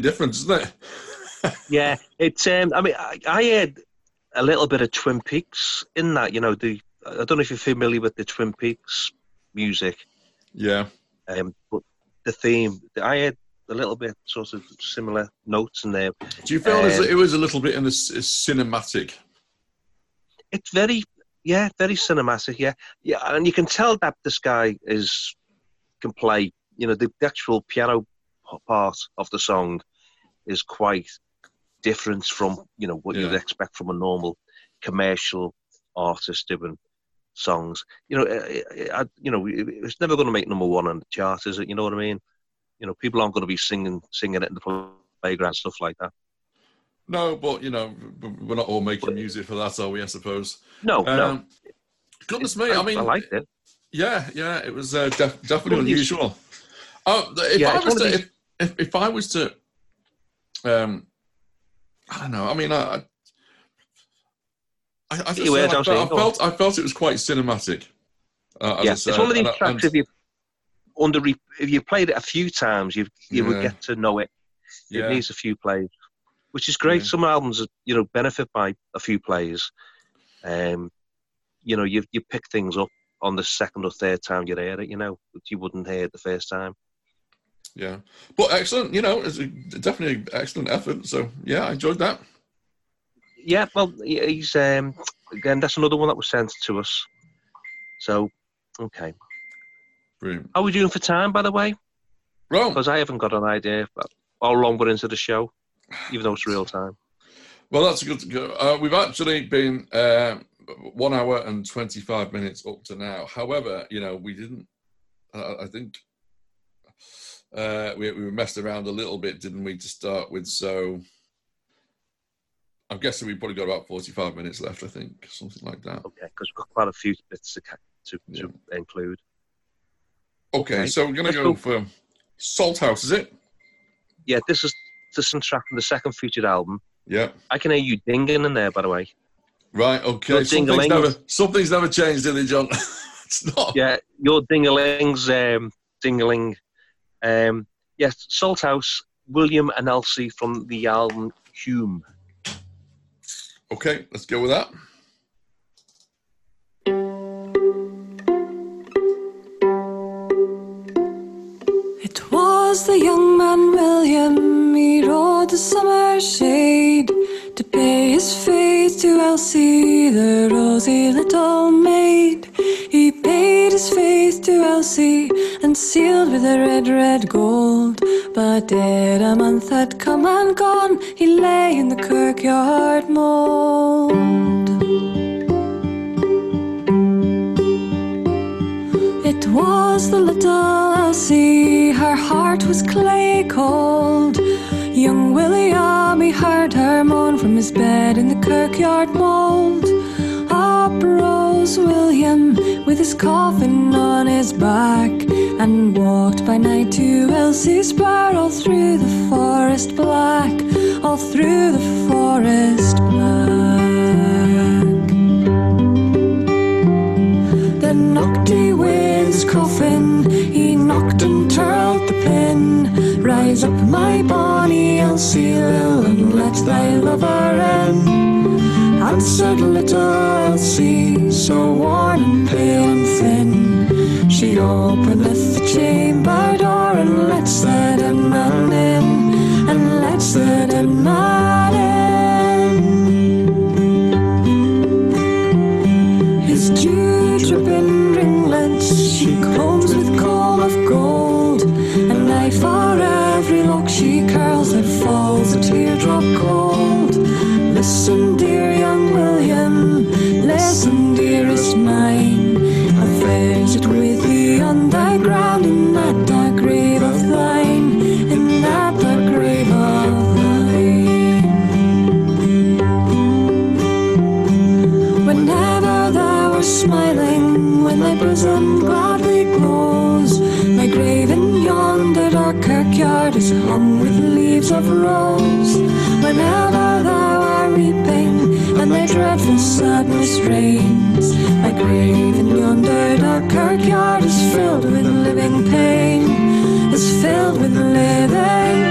Definitely different, isn't it? Yeah, it's. Um, I mean, I, I heard a little bit of Twin Peaks in that. You know, the I don't know if you're familiar with the Twin Peaks music, Yeah. um, but the theme I had a little bit sort of similar notes in there. Do you feel as Um, it was a little bit in the cinematic? It's very, yeah, very cinematic. Yeah, yeah, and you can tell that this guy is can play. You know, the, the actual piano part of the song is quite different from you know what you'd expect from a normal commercial artist doing songs. You know, uh, I, you know, it's never going to make number one on the chart, is it? You know what I mean? You know, people aren't going to be singing singing it in the playground, stuff like that. No, but you know, we're not all making music for that, are we? I suppose. No, no. Um, Goodness me! I mean, I liked it. Yeah, yeah, it was uh, def- definitely One of these- unusual. Oh, if Yeah, I was to, these- if, if if I was to, um, I don't know. I mean, I, I, I, just You heard said, I, I felt, I felt it was quite cinematic. Uh, yeah, it's one of these tracks. if you under if you played it a few times, you you Yeah. would get to know it. Yeah. It needs a few plays, which is great. Yeah. Some albums, you know, benefit by a few plays. Um, you know, you you pick things up on the second or third time you hear it. You know, that you wouldn't hear it the first time. Yeah, but excellent. You know, it's a, definitely excellent effort. So yeah, I enjoyed that. Yeah, well, he's um, again. That's another one that was sent to us. So, okay. Brilliant. How are we doing for time, by the way? Well, Because I haven't got an idea about how long we're into the show, even though it's real time. Well, that's a good. Uh, we've actually been uh, one hour and 25 minutes up to now. However, you know, we didn't, uh, I think uh, we, we messed around a little bit, didn't we, to start with? So I'm guessing we've probably got about 45 minutes left, I think, something like that. Okay, because we've got quite a few bits to, to, to include. Okay, Okay. so we're going to go go. for Salt House, is it? Yeah, this is this is track from the second featured album. Yeah. I can hear you dinging in there, by the way. Right, okay. Your Something's never, something's never changed, did it, John? it's not. Yeah, your dingalings, um, dingaling. Um, yes, Salt House, William and Elsie from the album Huam. Okay, let's go with that. It was the young man William, he rode the summer shade to pay his faith to Elsie, the rosy little maid. He paid his faith to Elsie and sealed with a red, red gold. But ere a month had come and gone, he lay in the kirkyard mould. It was the little Elsie, her heart was clay cold. Young William, he heard her moan from his bed in the kirkyard mould. Up rose William with his coffin on his back and walked by night to Elsie's bower all through the forest black, all through the forest black. Then knocked he with his coffin, he knocked and twirled the. Rise up, my bonny Elsie, Lil, and let thy lover in. Answered little Elsie, so worn and pale and thin. She openeth the chamber door and lets the dead man in, and lets the dead man Listen, dear young William, listen, dearest mine. I friendship with thee on thy ground in that dark grave of thine, in that dark grave of thine. Whenever thou art smiling, when thy bosom gladly glows, my grave in yonder dark kirkyard is hung with leaves of rose. Whenever thou weeping and thy dreadful sadness reigns, my grave in yonder dark kirkyard is filled with living pain, is filled with living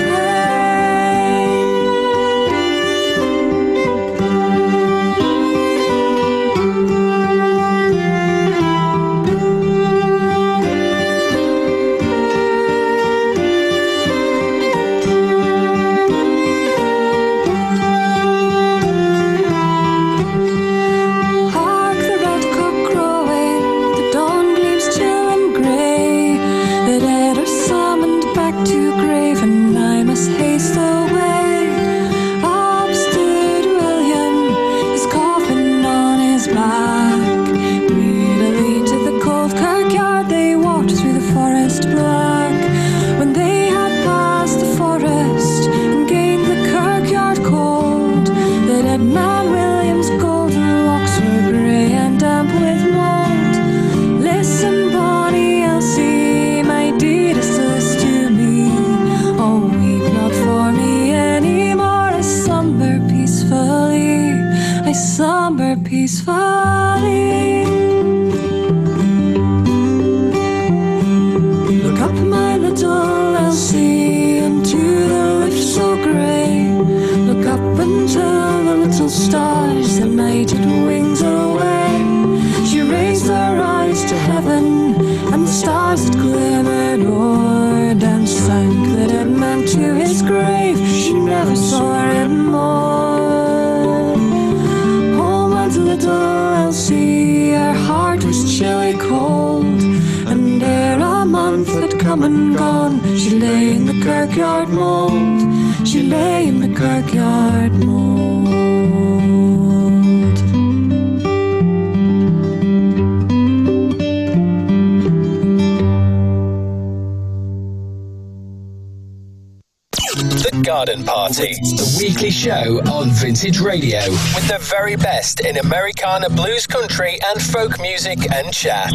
the show on Vintage Radio with the very best in Americana blues country and folk music and chat.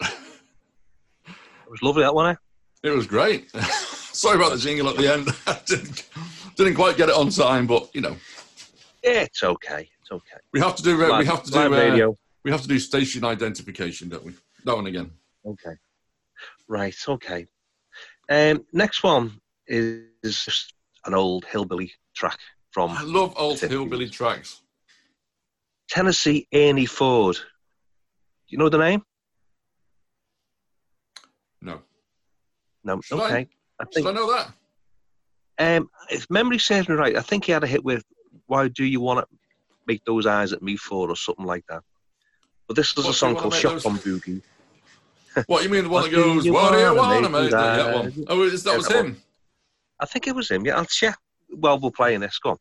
It was lovely that one, eh? It was great. Sorry about the jingle at the end. I didn't, didn't quite get it on time, but you know, Yeah, it's okay. It's okay. we have to do. Uh, we have to do. live Uh, radio. we have to do station identification, don't we? That one again. Okay. Right, okay. Um, next one is just an old hillbilly track from I love old hillbilly tracks. Tennessee Ernie Ford. You know the name? No. No. Should I? okay. I, Should think I know that? um, if memory serves me right, I think he had a hit with "Why Do You Want to Make Those Eyes at Me For" or something like that. But this is What a song called "Shotgun those- Boogie." What you mean the one that goes? What do you wanna make make? That, one. Oh, that was him. I think it was him. Yeah, I'll check. Well, we're playing this. Go on.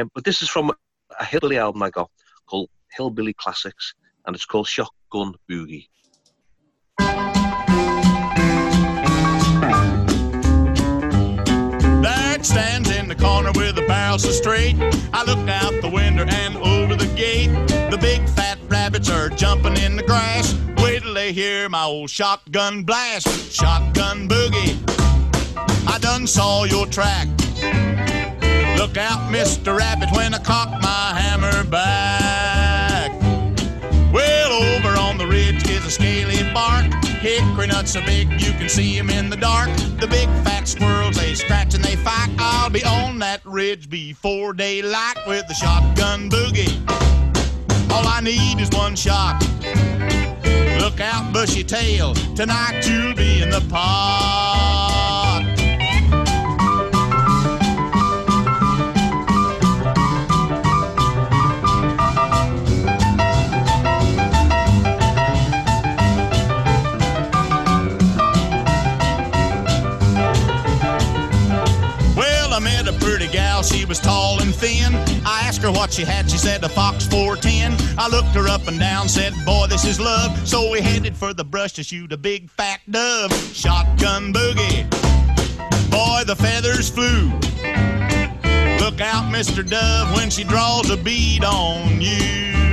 Um, but this is from a hillbilly album I got called Hillbilly Classics, and it's called Shotgun Boogie. Dad stands in the corner with the barrel so straight. I look out the window and over the gate. The big fat rabbits are jumping in the grass. Wait till they hear my old shotgun blast. Shotgun boogie. I done saw your track. Look out, Mr. Rabbit, when I cock my hammer back. Well, over on the ridge is a scaly bark. Hickory nuts so big you can see 'em in the dark. The big fat squirrels, they scratch and they fight. I'll be on that ridge before daylight with the shotgun boogie. All I need is one shot. Look out, bushy tail. Tonight you'll be in the pot. She was tall and thin. I asked her what she had, she said a Fox 410. I looked her up and down, said, Boy, this is love. So we headed for the brush to shoot a big fat dove. Shotgun boogie. Boy, the feathers flew. Look out, Mr. Dove, when she draws a bead on you.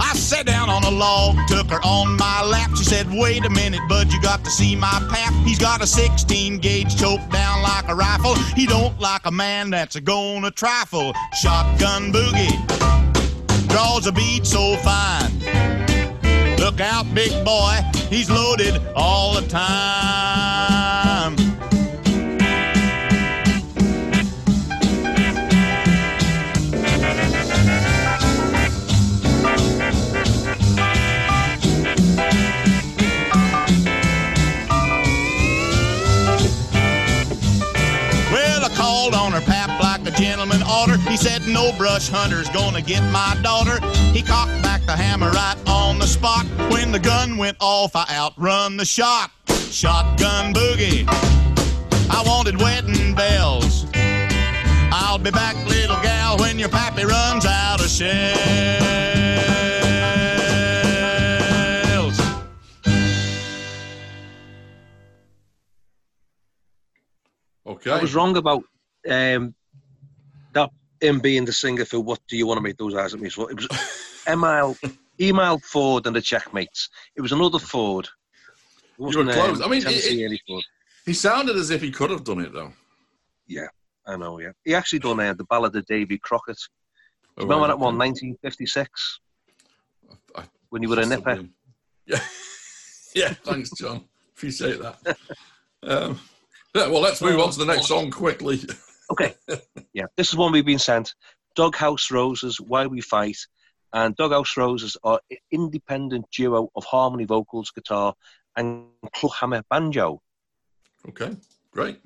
I sat down on a log, took her on my lap. She said, Wait a minute, bud, you got to see my pap. He's got a 16 gauge choked down like a rifle. He don't like a man that's a gonna trifle. Shotgun boogie draws a beat so fine. Look out, big boy, he's loaded all the time. Gentleman oughter. He said, No brush hunter's gonna get my daughter. He cocked back the hammer right on the spot. When the gun went off, I outrun the shot. Shotgun boogie. I wanted wedding bells. I'll be back, little gal, when your pappy runs out of shells. Okay. I was wrong about um, that him being the singer for "What Do You Want to Make Those Eyes at Me?" So it was Emile, Emile Ford and the Checkmates. It was another Ford. It You were close. um, I mean, Tennessee it-. He sounded as if he could have done it though. Yeah, I know. Yeah, he actually done uh, the Ballad of Davy Crockett. Oh, Remember right, that one, 1956, I- when you were a nipper. Yeah. yeah. Thanks, John. Appreciate that. Um, yeah, well, let's move on to the next song quickly. Okay. Yeah, this is one we've been sent. Doghouse Roses, Why We Fight. And Doghouse Roses are an independent duo of harmony vocals, guitar, and clawhammer banjo. Okay, great.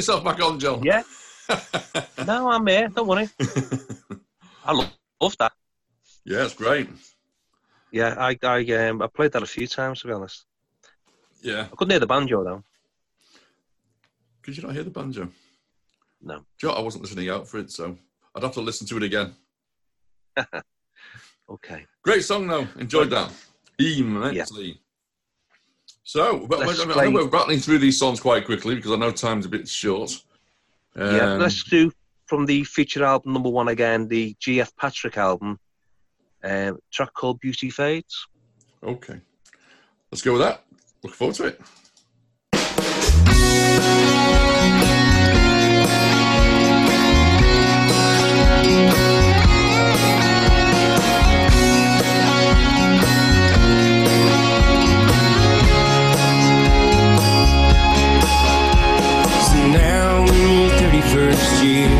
Yourself back on, John. Yeah. no, I'm here. Don't worry. I love, love that. Yeah, it's great. Yeah, I I um I played that a few times to be honest. Yeah. I couldn't hear the banjo though. Could you not hear the banjo? No. Joe, I wasn't listening out for it, so I'd have to listen to it again. Okay. Great song, though. Enjoyed that. Immensely. So, but, I know we're rattling through these songs quite quickly because I know time's a bit short. yeah, Um, let's do from the feature album number one again, the GF Patrick album, um, track called Beauty Fades. Okay. Let's go with that. Look forward to it. ночи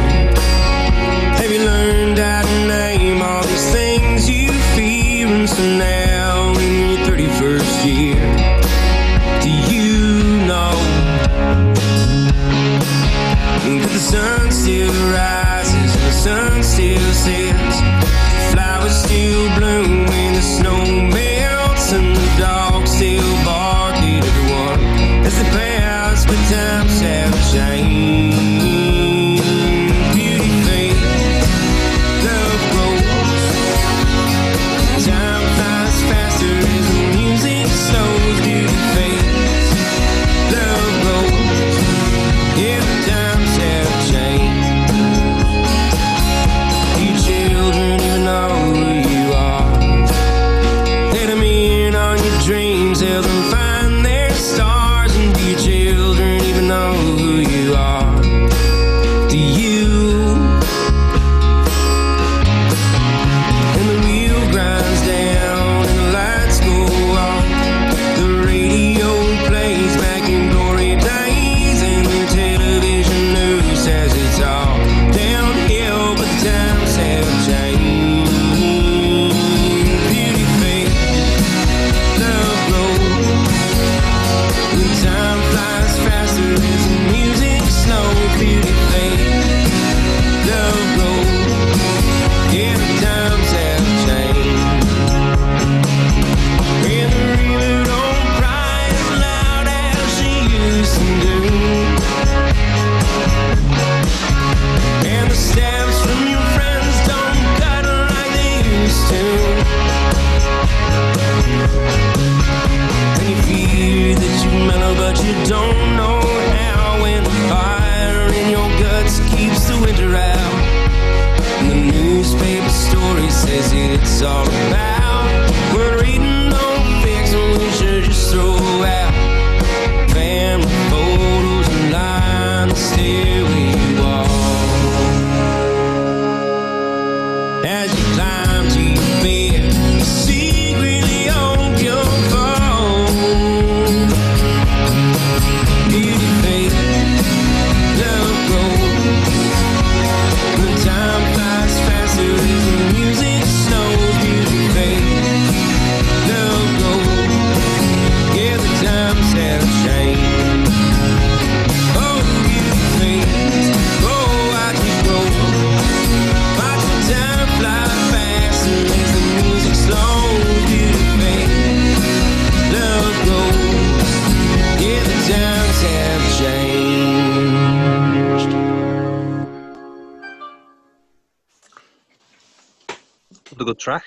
good track.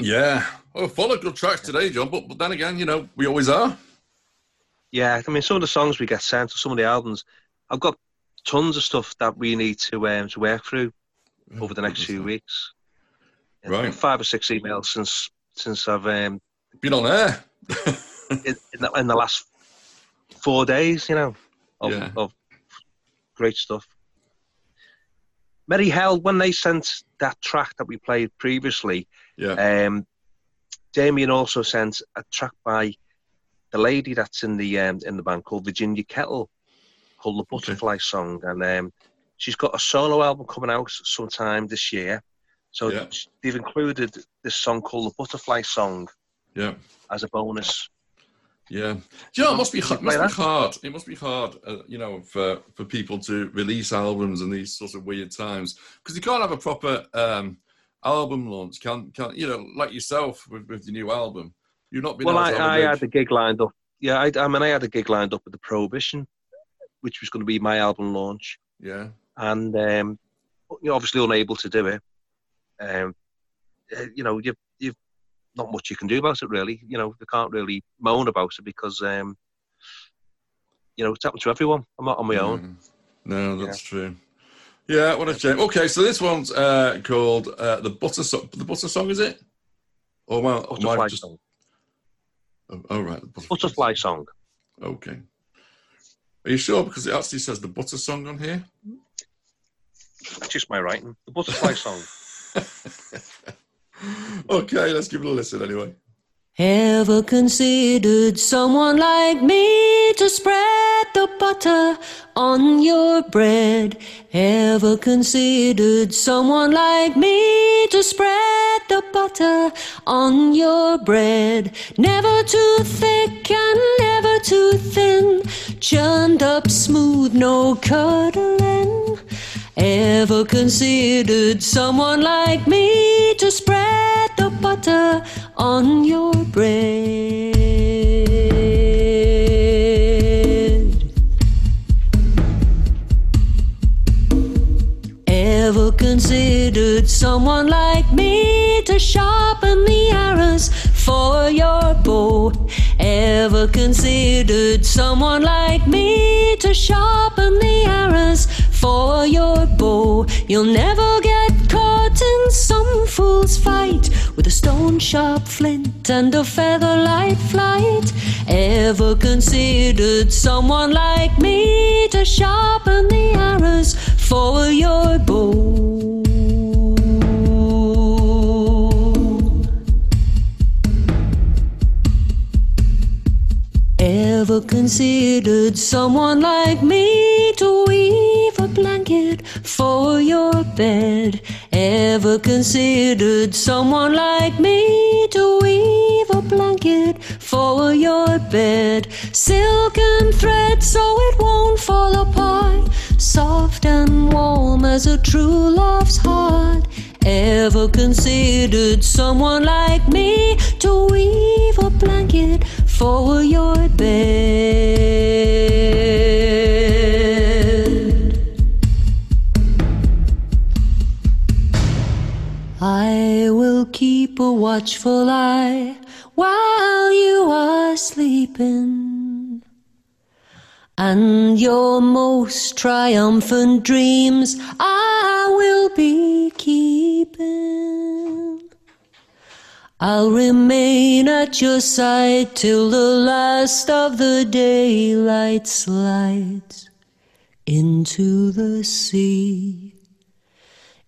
Yeah. Oh, full of good tracks today, John, but, but then again, you know, we always are. Yeah, I mean, some of the songs we get sent, or some of the albums, I've got tons of stuff that we need to um, to work through over the next few weeks. Yeah, Right. Five or six emails since since I've um, Been on air. in, in, the, in the last four days, you know, of, Yeah. of great stuff. Merry Hell, when they sent that track that we played previously, Yeah. um, Damien also sent a track by the lady that's in the um, in the band called Virginia Kettle, called the Butterfly Song, and um, she's got a solo album coming out sometime this year. So Yeah. they've included this song called the Butterfly Song Yeah. as a bonus. Yeah, Do you know, it must be it must be hard. It must be hard, uh, you know, for for people to release albums in these sorts of weird times because you can't have a proper um, album launch. Can't can't you know, like yourself with, with your new album, you've not been. Well, able I, a I had the gig lined up. Yeah, I, I mean, I had a gig lined up with the Prohibition, which was going to be my album launch, yeah, and um, you're obviously unable to do it. Um, uh, you know, you've not much you can do about it, really. You know, you can't really moan about it because, um, you know, it's happened to everyone. I'm not on my own. No, that's true. Yeah, what a shame. Okay, so this one's uh, called uh, the butter song. The butter song is it? Oh well, Butterfly just. song. Oh, oh, right, butterfly. Butterfly song. Okay. Are you sure? Because it actually says the butter song on here. That's just my writing. The Butterfly song. Okay, let's give it a listen anyway. Ever considered someone like me to spread the butter on your bread? Ever considered someone like me to spread the butter on your bread? Never too thick and never too thin, churned up smooth, no curdling. Ever considered someone like me to spread the butter on your bread? Considered someone like me to sharpen the arrows for your bow? Ever considered someone like me to sharpen the arrows for your bow? You'll never get caught in some fool's fight with a stone sharp flint and a feather light flight. Ever considered someone like me to sharpen the arrows for your bow? Ever considered someone like me to weave a blanket for your bed? Ever considered someone like me to weave a blanket for your bed? Silken thread so it won't fall apart, soft and warm as a true love's heart. Ever considered someone like me to weave a blanket for your And your most triumphant dreams I will be keeping. I'll remain at your side till the last of the daylight slides into the sea.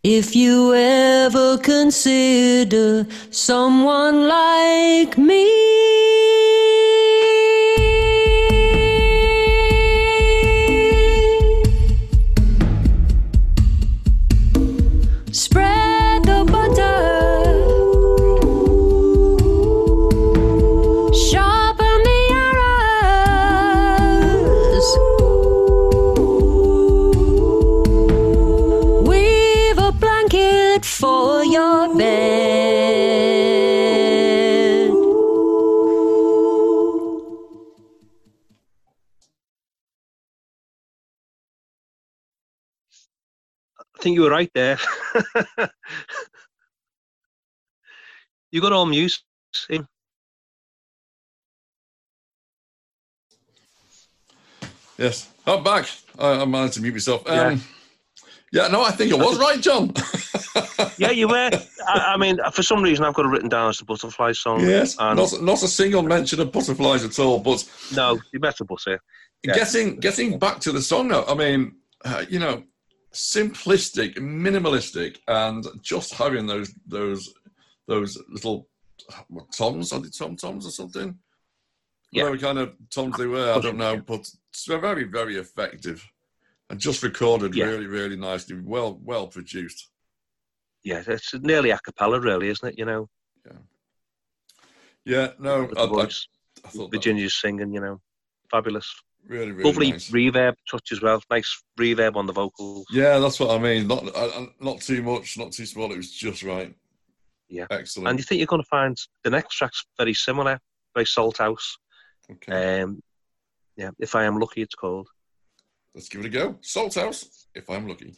If you ever consider someone like me, think you were right there. you got all mute. in. Yes, I'm back. I, I managed to mute myself. Um, Yeah. yeah. no, I think it was right, John. Yeah, you were. I, I mean, for some reason, I've got it written down as the Butterfly song. yes, And not, not a single mention of butterflies at all. But no, you better butter. Yeah. getting getting back to the song now, I mean, uh, you know, simplistic, minimalistic, and just having those those those little what, toms, are they tom toms or something? Yeah. Whatever kind of toms they were, I don't know, but it's very very effective and just recorded Yeah. really really nicely, well well produced. Yeah, it's nearly a cappella, really, isn't it? You know, Yeah, Yeah. no, I, the I, voice. I thought that Virginia's singing, you know, fabulous. Really, really Lovely nice. reverb touch as well. Nice reverb on the vocals. Yeah, that's what I mean. Not uh, uh, not too much, not too small. It was just right. Yeah. Excellent. And you think you're going to find the next track's very similar, very Salt House. okay. Um, yeah, if I am lucky, it's called. Let's give it a go. Salt House, if I'm lucky.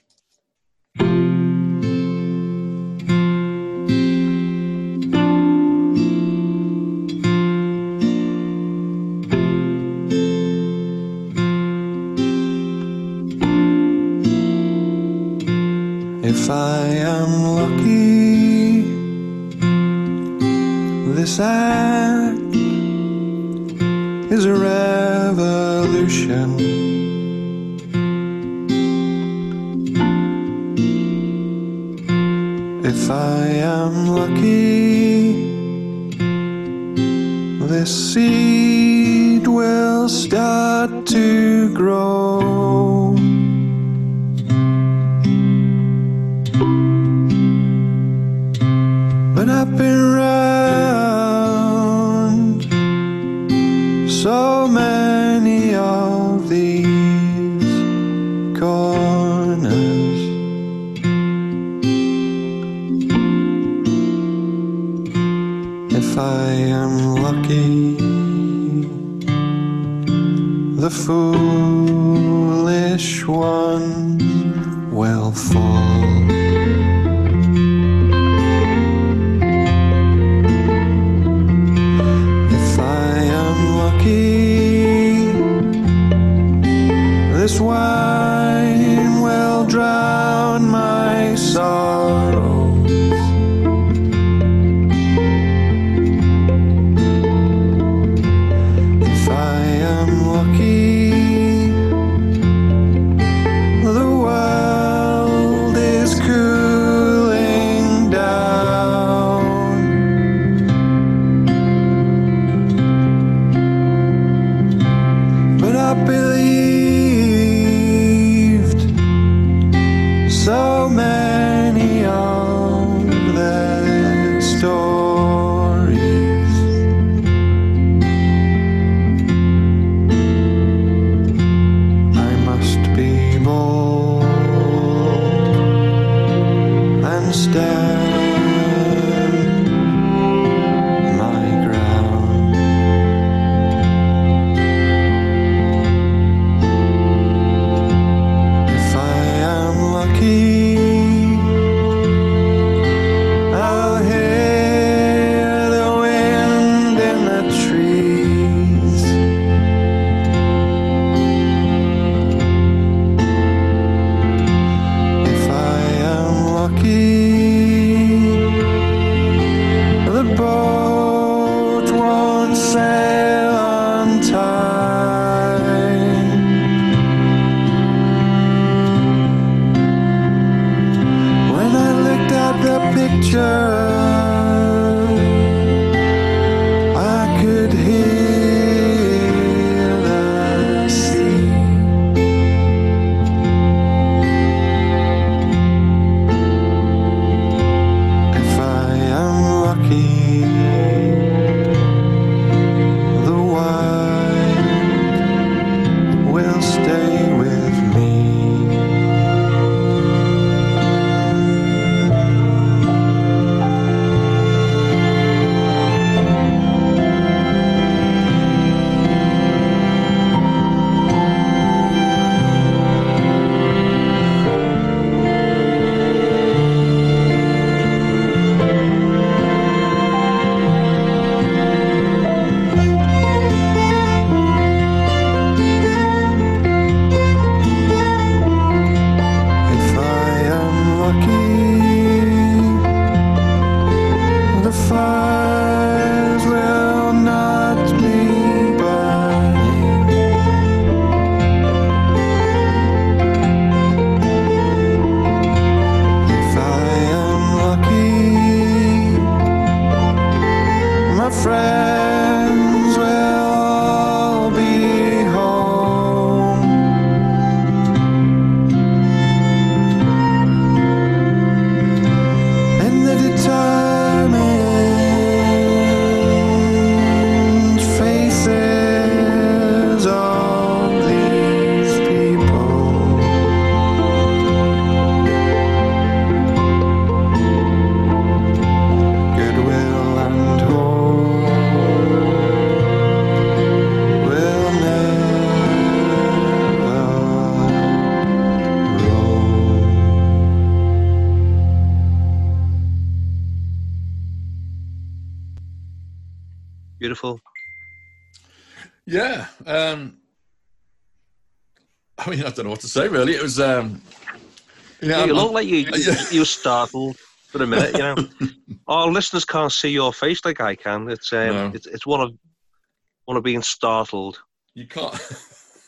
This am lucky, the foolish ones will fall. If I am lucky, this wine I mean, I don't know what to say really. It was. Um, Yeah, yeah, you look like you, you, you were startled for a minute. You know, our listeners can't see your face like I can. It's um, No. it's, it's one of one of being startled. you can't.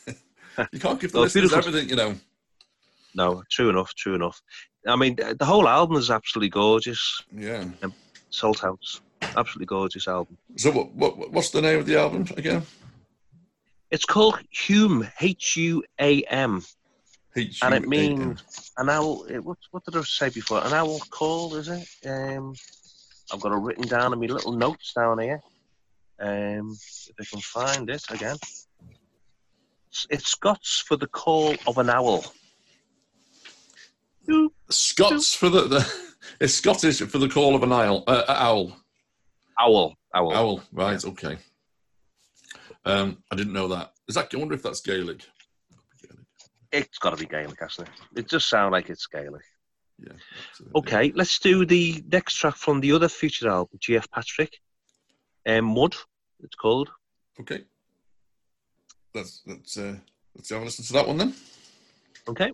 you can't give the listeners everything, you know. No, true enough, true enough. I mean, the the whole album is absolutely gorgeous. Yeah. Salt House, absolutely gorgeous album. So, what, what what's the name of the album again? It's called Huam, H U A M, and it means an owl. It, what, what did I say before? An owl call, is it? Um, I've got it written down in my little notes down here. Um, if I can find it again, it's, Scots for the call of an owl. Scots for the, the it's Scottish for the call of an owl. Uh, owl. Owl. Owl. Owl. Right. Okay. Um, I didn't know that. Is that? I wonder if that's Gaelic. It's got to be Gaelic, hasn't it? It just sounds like it's Gaelic. Yeah. Okay, let's do the next track from the other featured album, GF Patrick. Um, Mud, it's called. Okay. Let's let's uh, let's have a listen to that one then. Okay.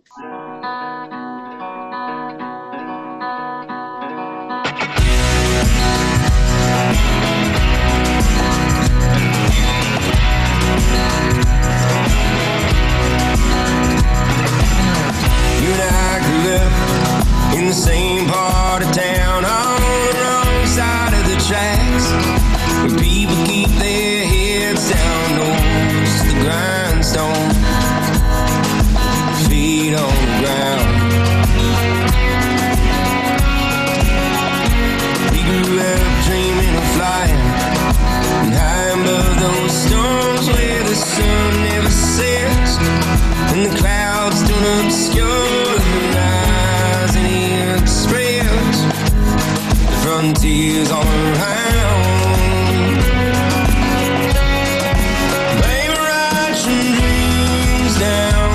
Up in the same part of town on the wrong side of the tracks. Where people keep their heads down, nose to the grindstone, feet on the ground. We grew up dreaming of flying and high above those storms where the sun never sets and the clouds don't obscure frontiers all around. Baby, write your dreams down,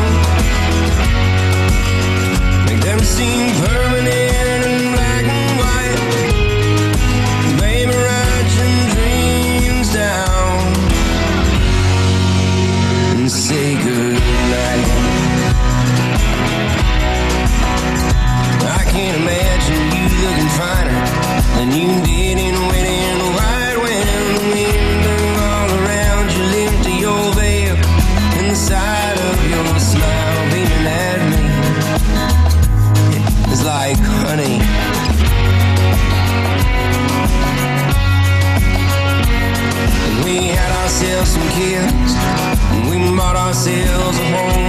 make them seem permanent some kids. We bought ourselves a home.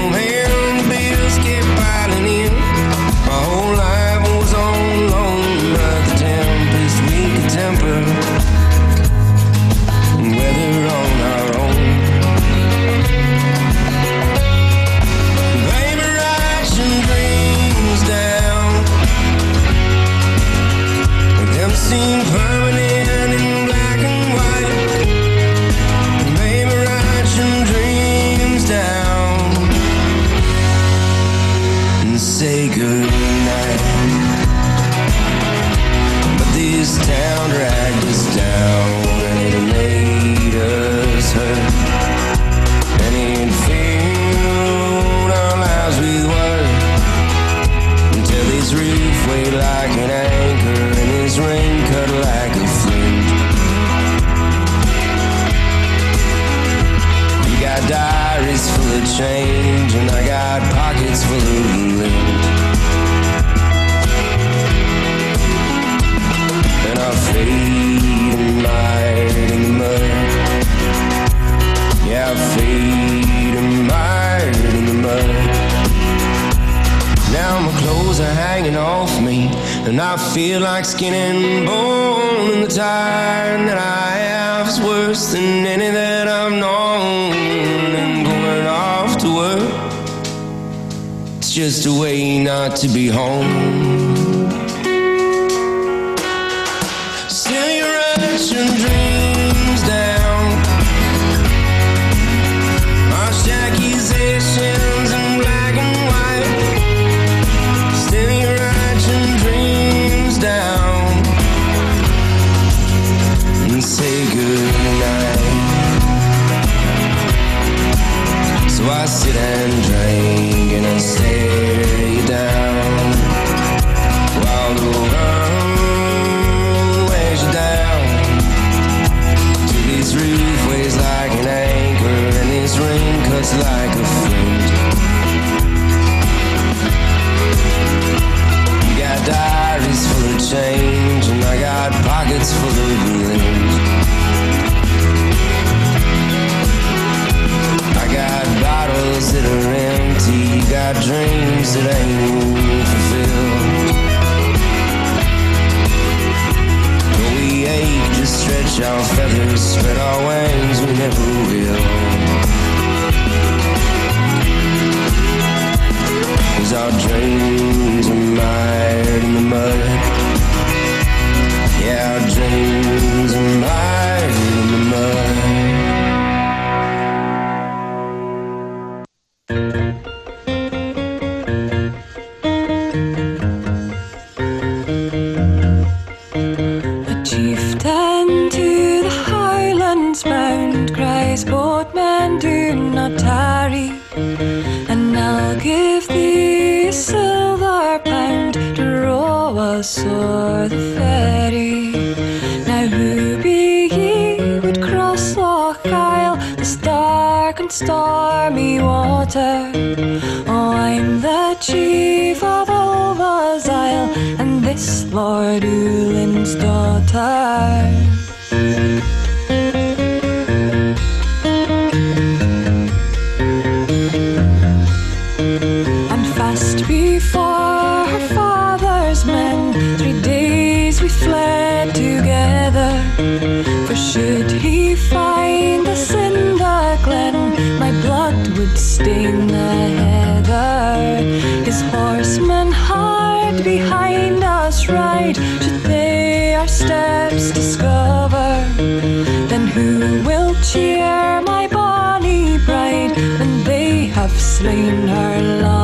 will cheer my bonny bride, when they have slain her.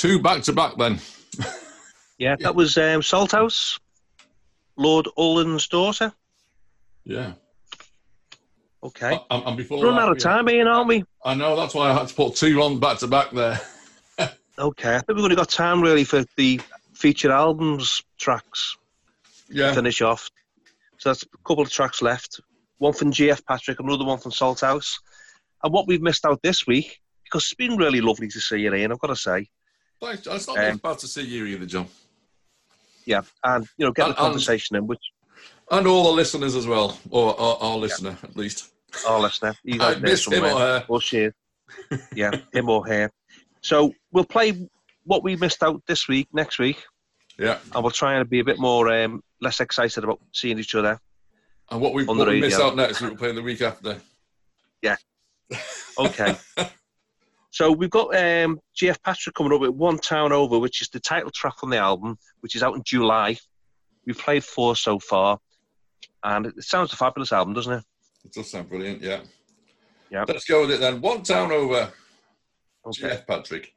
Two back to back then. yeah, that was um, Salt House, Lord Ullin's daughter. Yeah. Okay. i'm before run that, out of time, Ian, aren't we? I know. That's why I had to put two on back to back there. okay, I think we've only got time really for the feature albums tracks. Yeah. finish off. So that's a couple of tracks left. One from GF Patrick, another one from Salt House. And what we've missed out this week, because it's been really lovely to see you, Ian, I've got to say. Thanks. It's not Um, bad to see you either, John. Yeah, and you know, get And- the conversation in, which And all the listeners as well, or our, our listener at least. our listener, he's I out there him or her. or she. Yeah, him or her. So we'll play what we missed out this week, next week, Yeah. and we'll try and be a bit more um, less excited about seeing each other. And what we, what we miss out next, we'll play in the week after. Yeah. Okay. so we've got um, GF Patrick coming up with One Town Over, which is the title track on the album, which is out in July. We've played four so far, and it sounds a fabulous album, doesn't it? It does sound brilliant, yeah. Yeah. Let's go with it then. One town over. Okay. Jeff Patrick.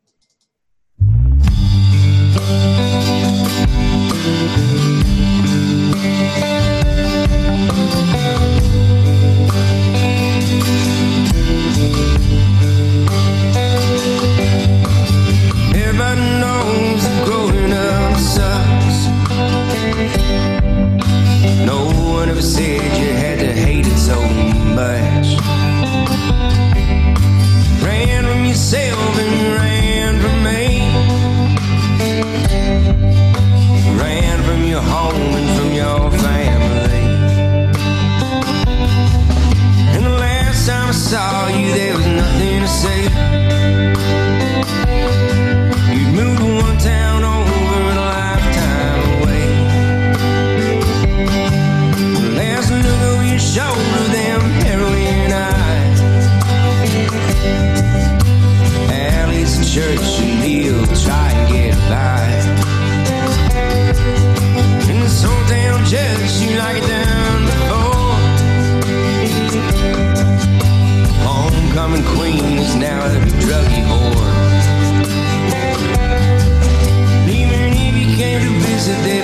To visit,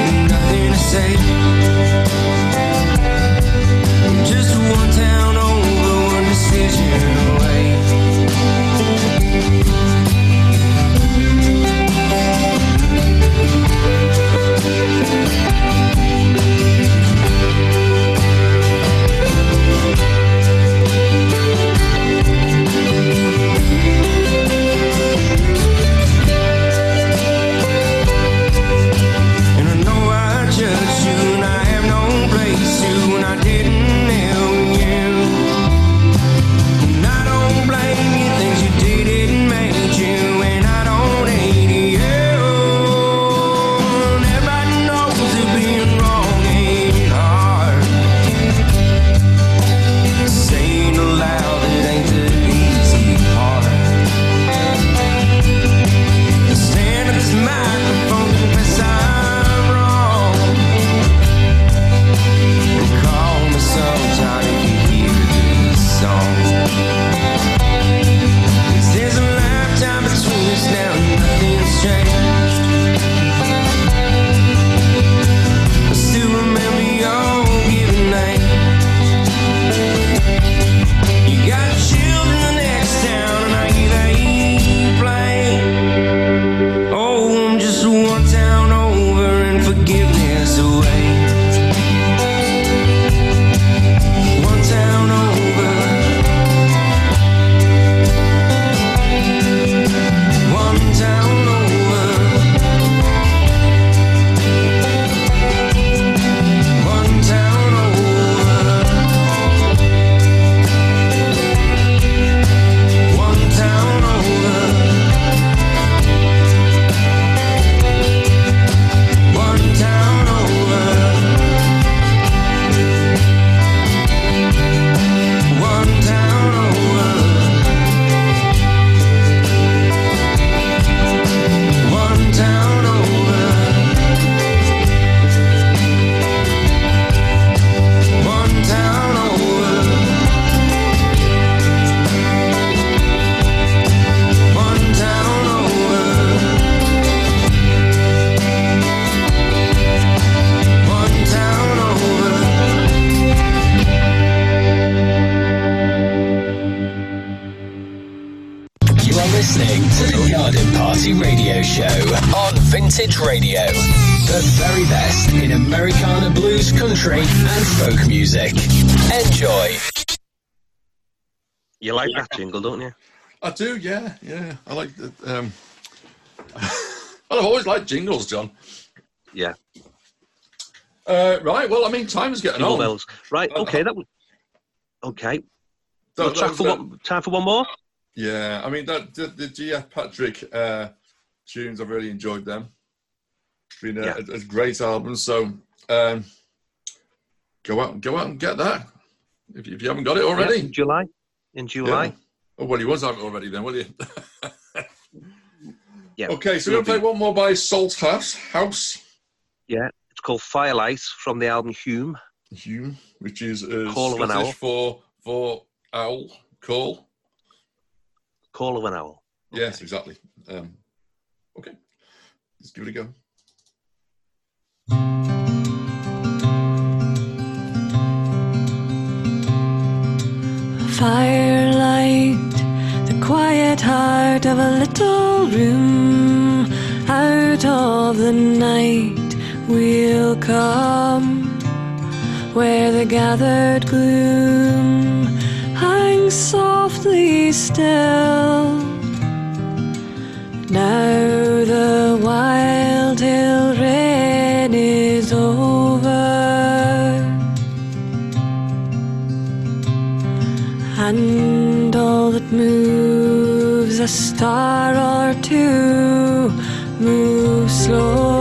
don't you? I do, yeah, yeah. I like the. Um, I've always liked jingles, John. Yeah. Uh, right. Well, I mean, time's getting Jingle on. bells. Right. Okay. That. was- Okay. That- Well, that time was for that- one. Time for one more. Yeah, I mean that the, the GF Patrick uh, tunes. I've really enjoyed them. Been a, Yeah. a, a great album. So um, go out, go out and get that if you, if you haven't got it Yeah, already. in July. In July. Yeah. Oh well, he was have it already then, will you? Yeah. okay, so we're Will gonna play one more by Salt House House Yeah. It's called Firelight from the album Huam. Huam, which is uh, Call of an Owl. for for owl call. Call of an Owl. Yes, exactly. Um, okay, let's give it a go. Firelight, the quiet heart of a little room. Out of the night we'll come, where the gathered gloom hangs softly still. Now the wild hill rain is over. And all that moves a star or two Move slowly.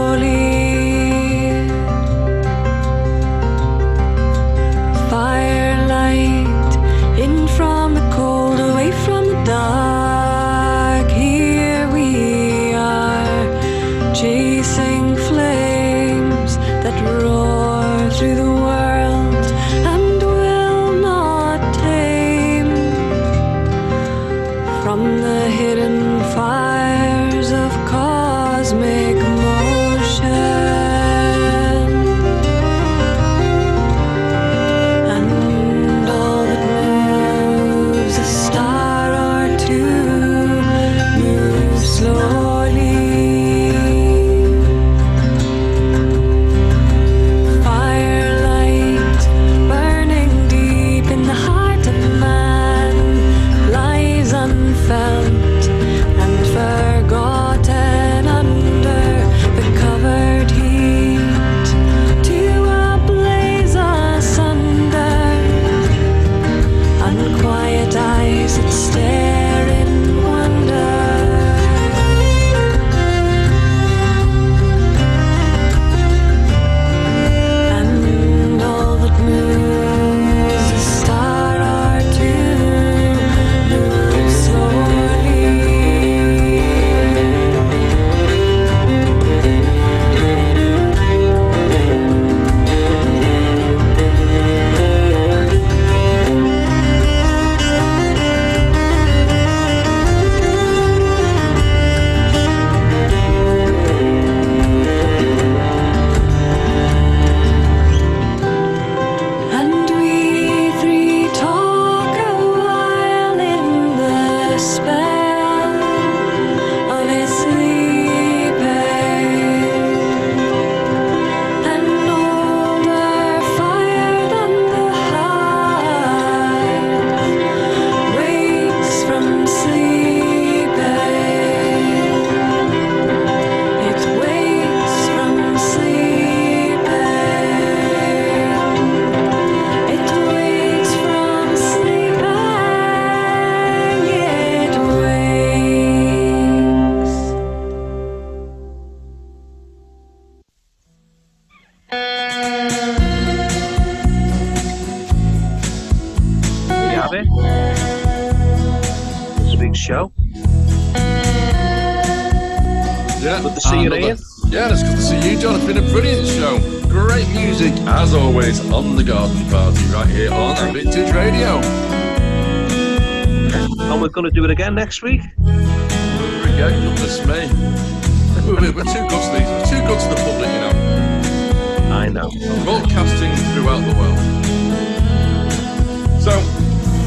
Again next week. Yeah, goodness me. We're, we're, too good to these. We're too good to the public, you know. I know. Broadcasting throughout the world. So,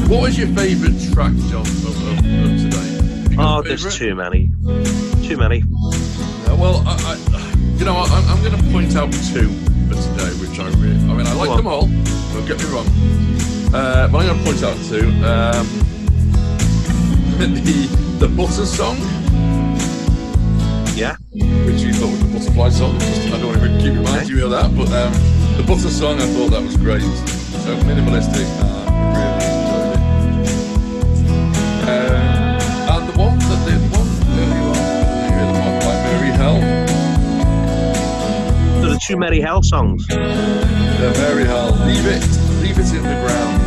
what was your favourite track, John, of, of, of today? Oh, there's too many. Too many. Uh, well, I, I, you know, I, I'm going to point out two for today, which I really, I mean, I like them all. Don't get me wrong. Uh, but I'm going to point out two. Um, the the butter song, Yeah. which you thought was the butterfly song. I don't want to keep reminding you of that, but um, the butter song, I thought that was great. So minimalistic, and really enjoyed it. Um, and the one that the one earlier on, the one by Merry Hell. So the two Merry Hell songs. The very hell. Leave it, leave it in the ground.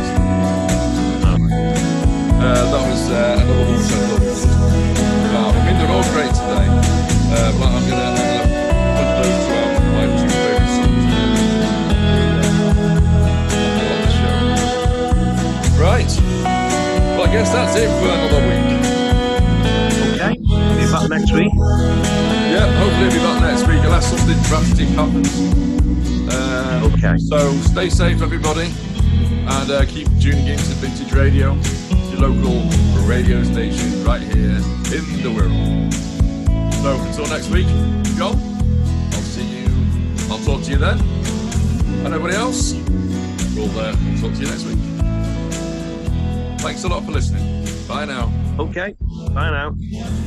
Uh, that was uh, another one I thought wow. I mean, they're all great today. Uh, but I'm gonna, I'm gonna put those two out my two favorite songs. on the show. Right. Well, I guess that's it for another week. Okay. Be back next week. Yeah, hopefully be back next week unless something drastic happens. Uh, Okay. So stay safe, everybody, and uh, keep tuning in to Vintage Radio, local radio station right here in the world. So until next week, John, I'll see you. I'll talk to you then. And everybody else, we'll uh, talk to you next week. Thanks a lot for listening. Bye now. Okay. Bye now.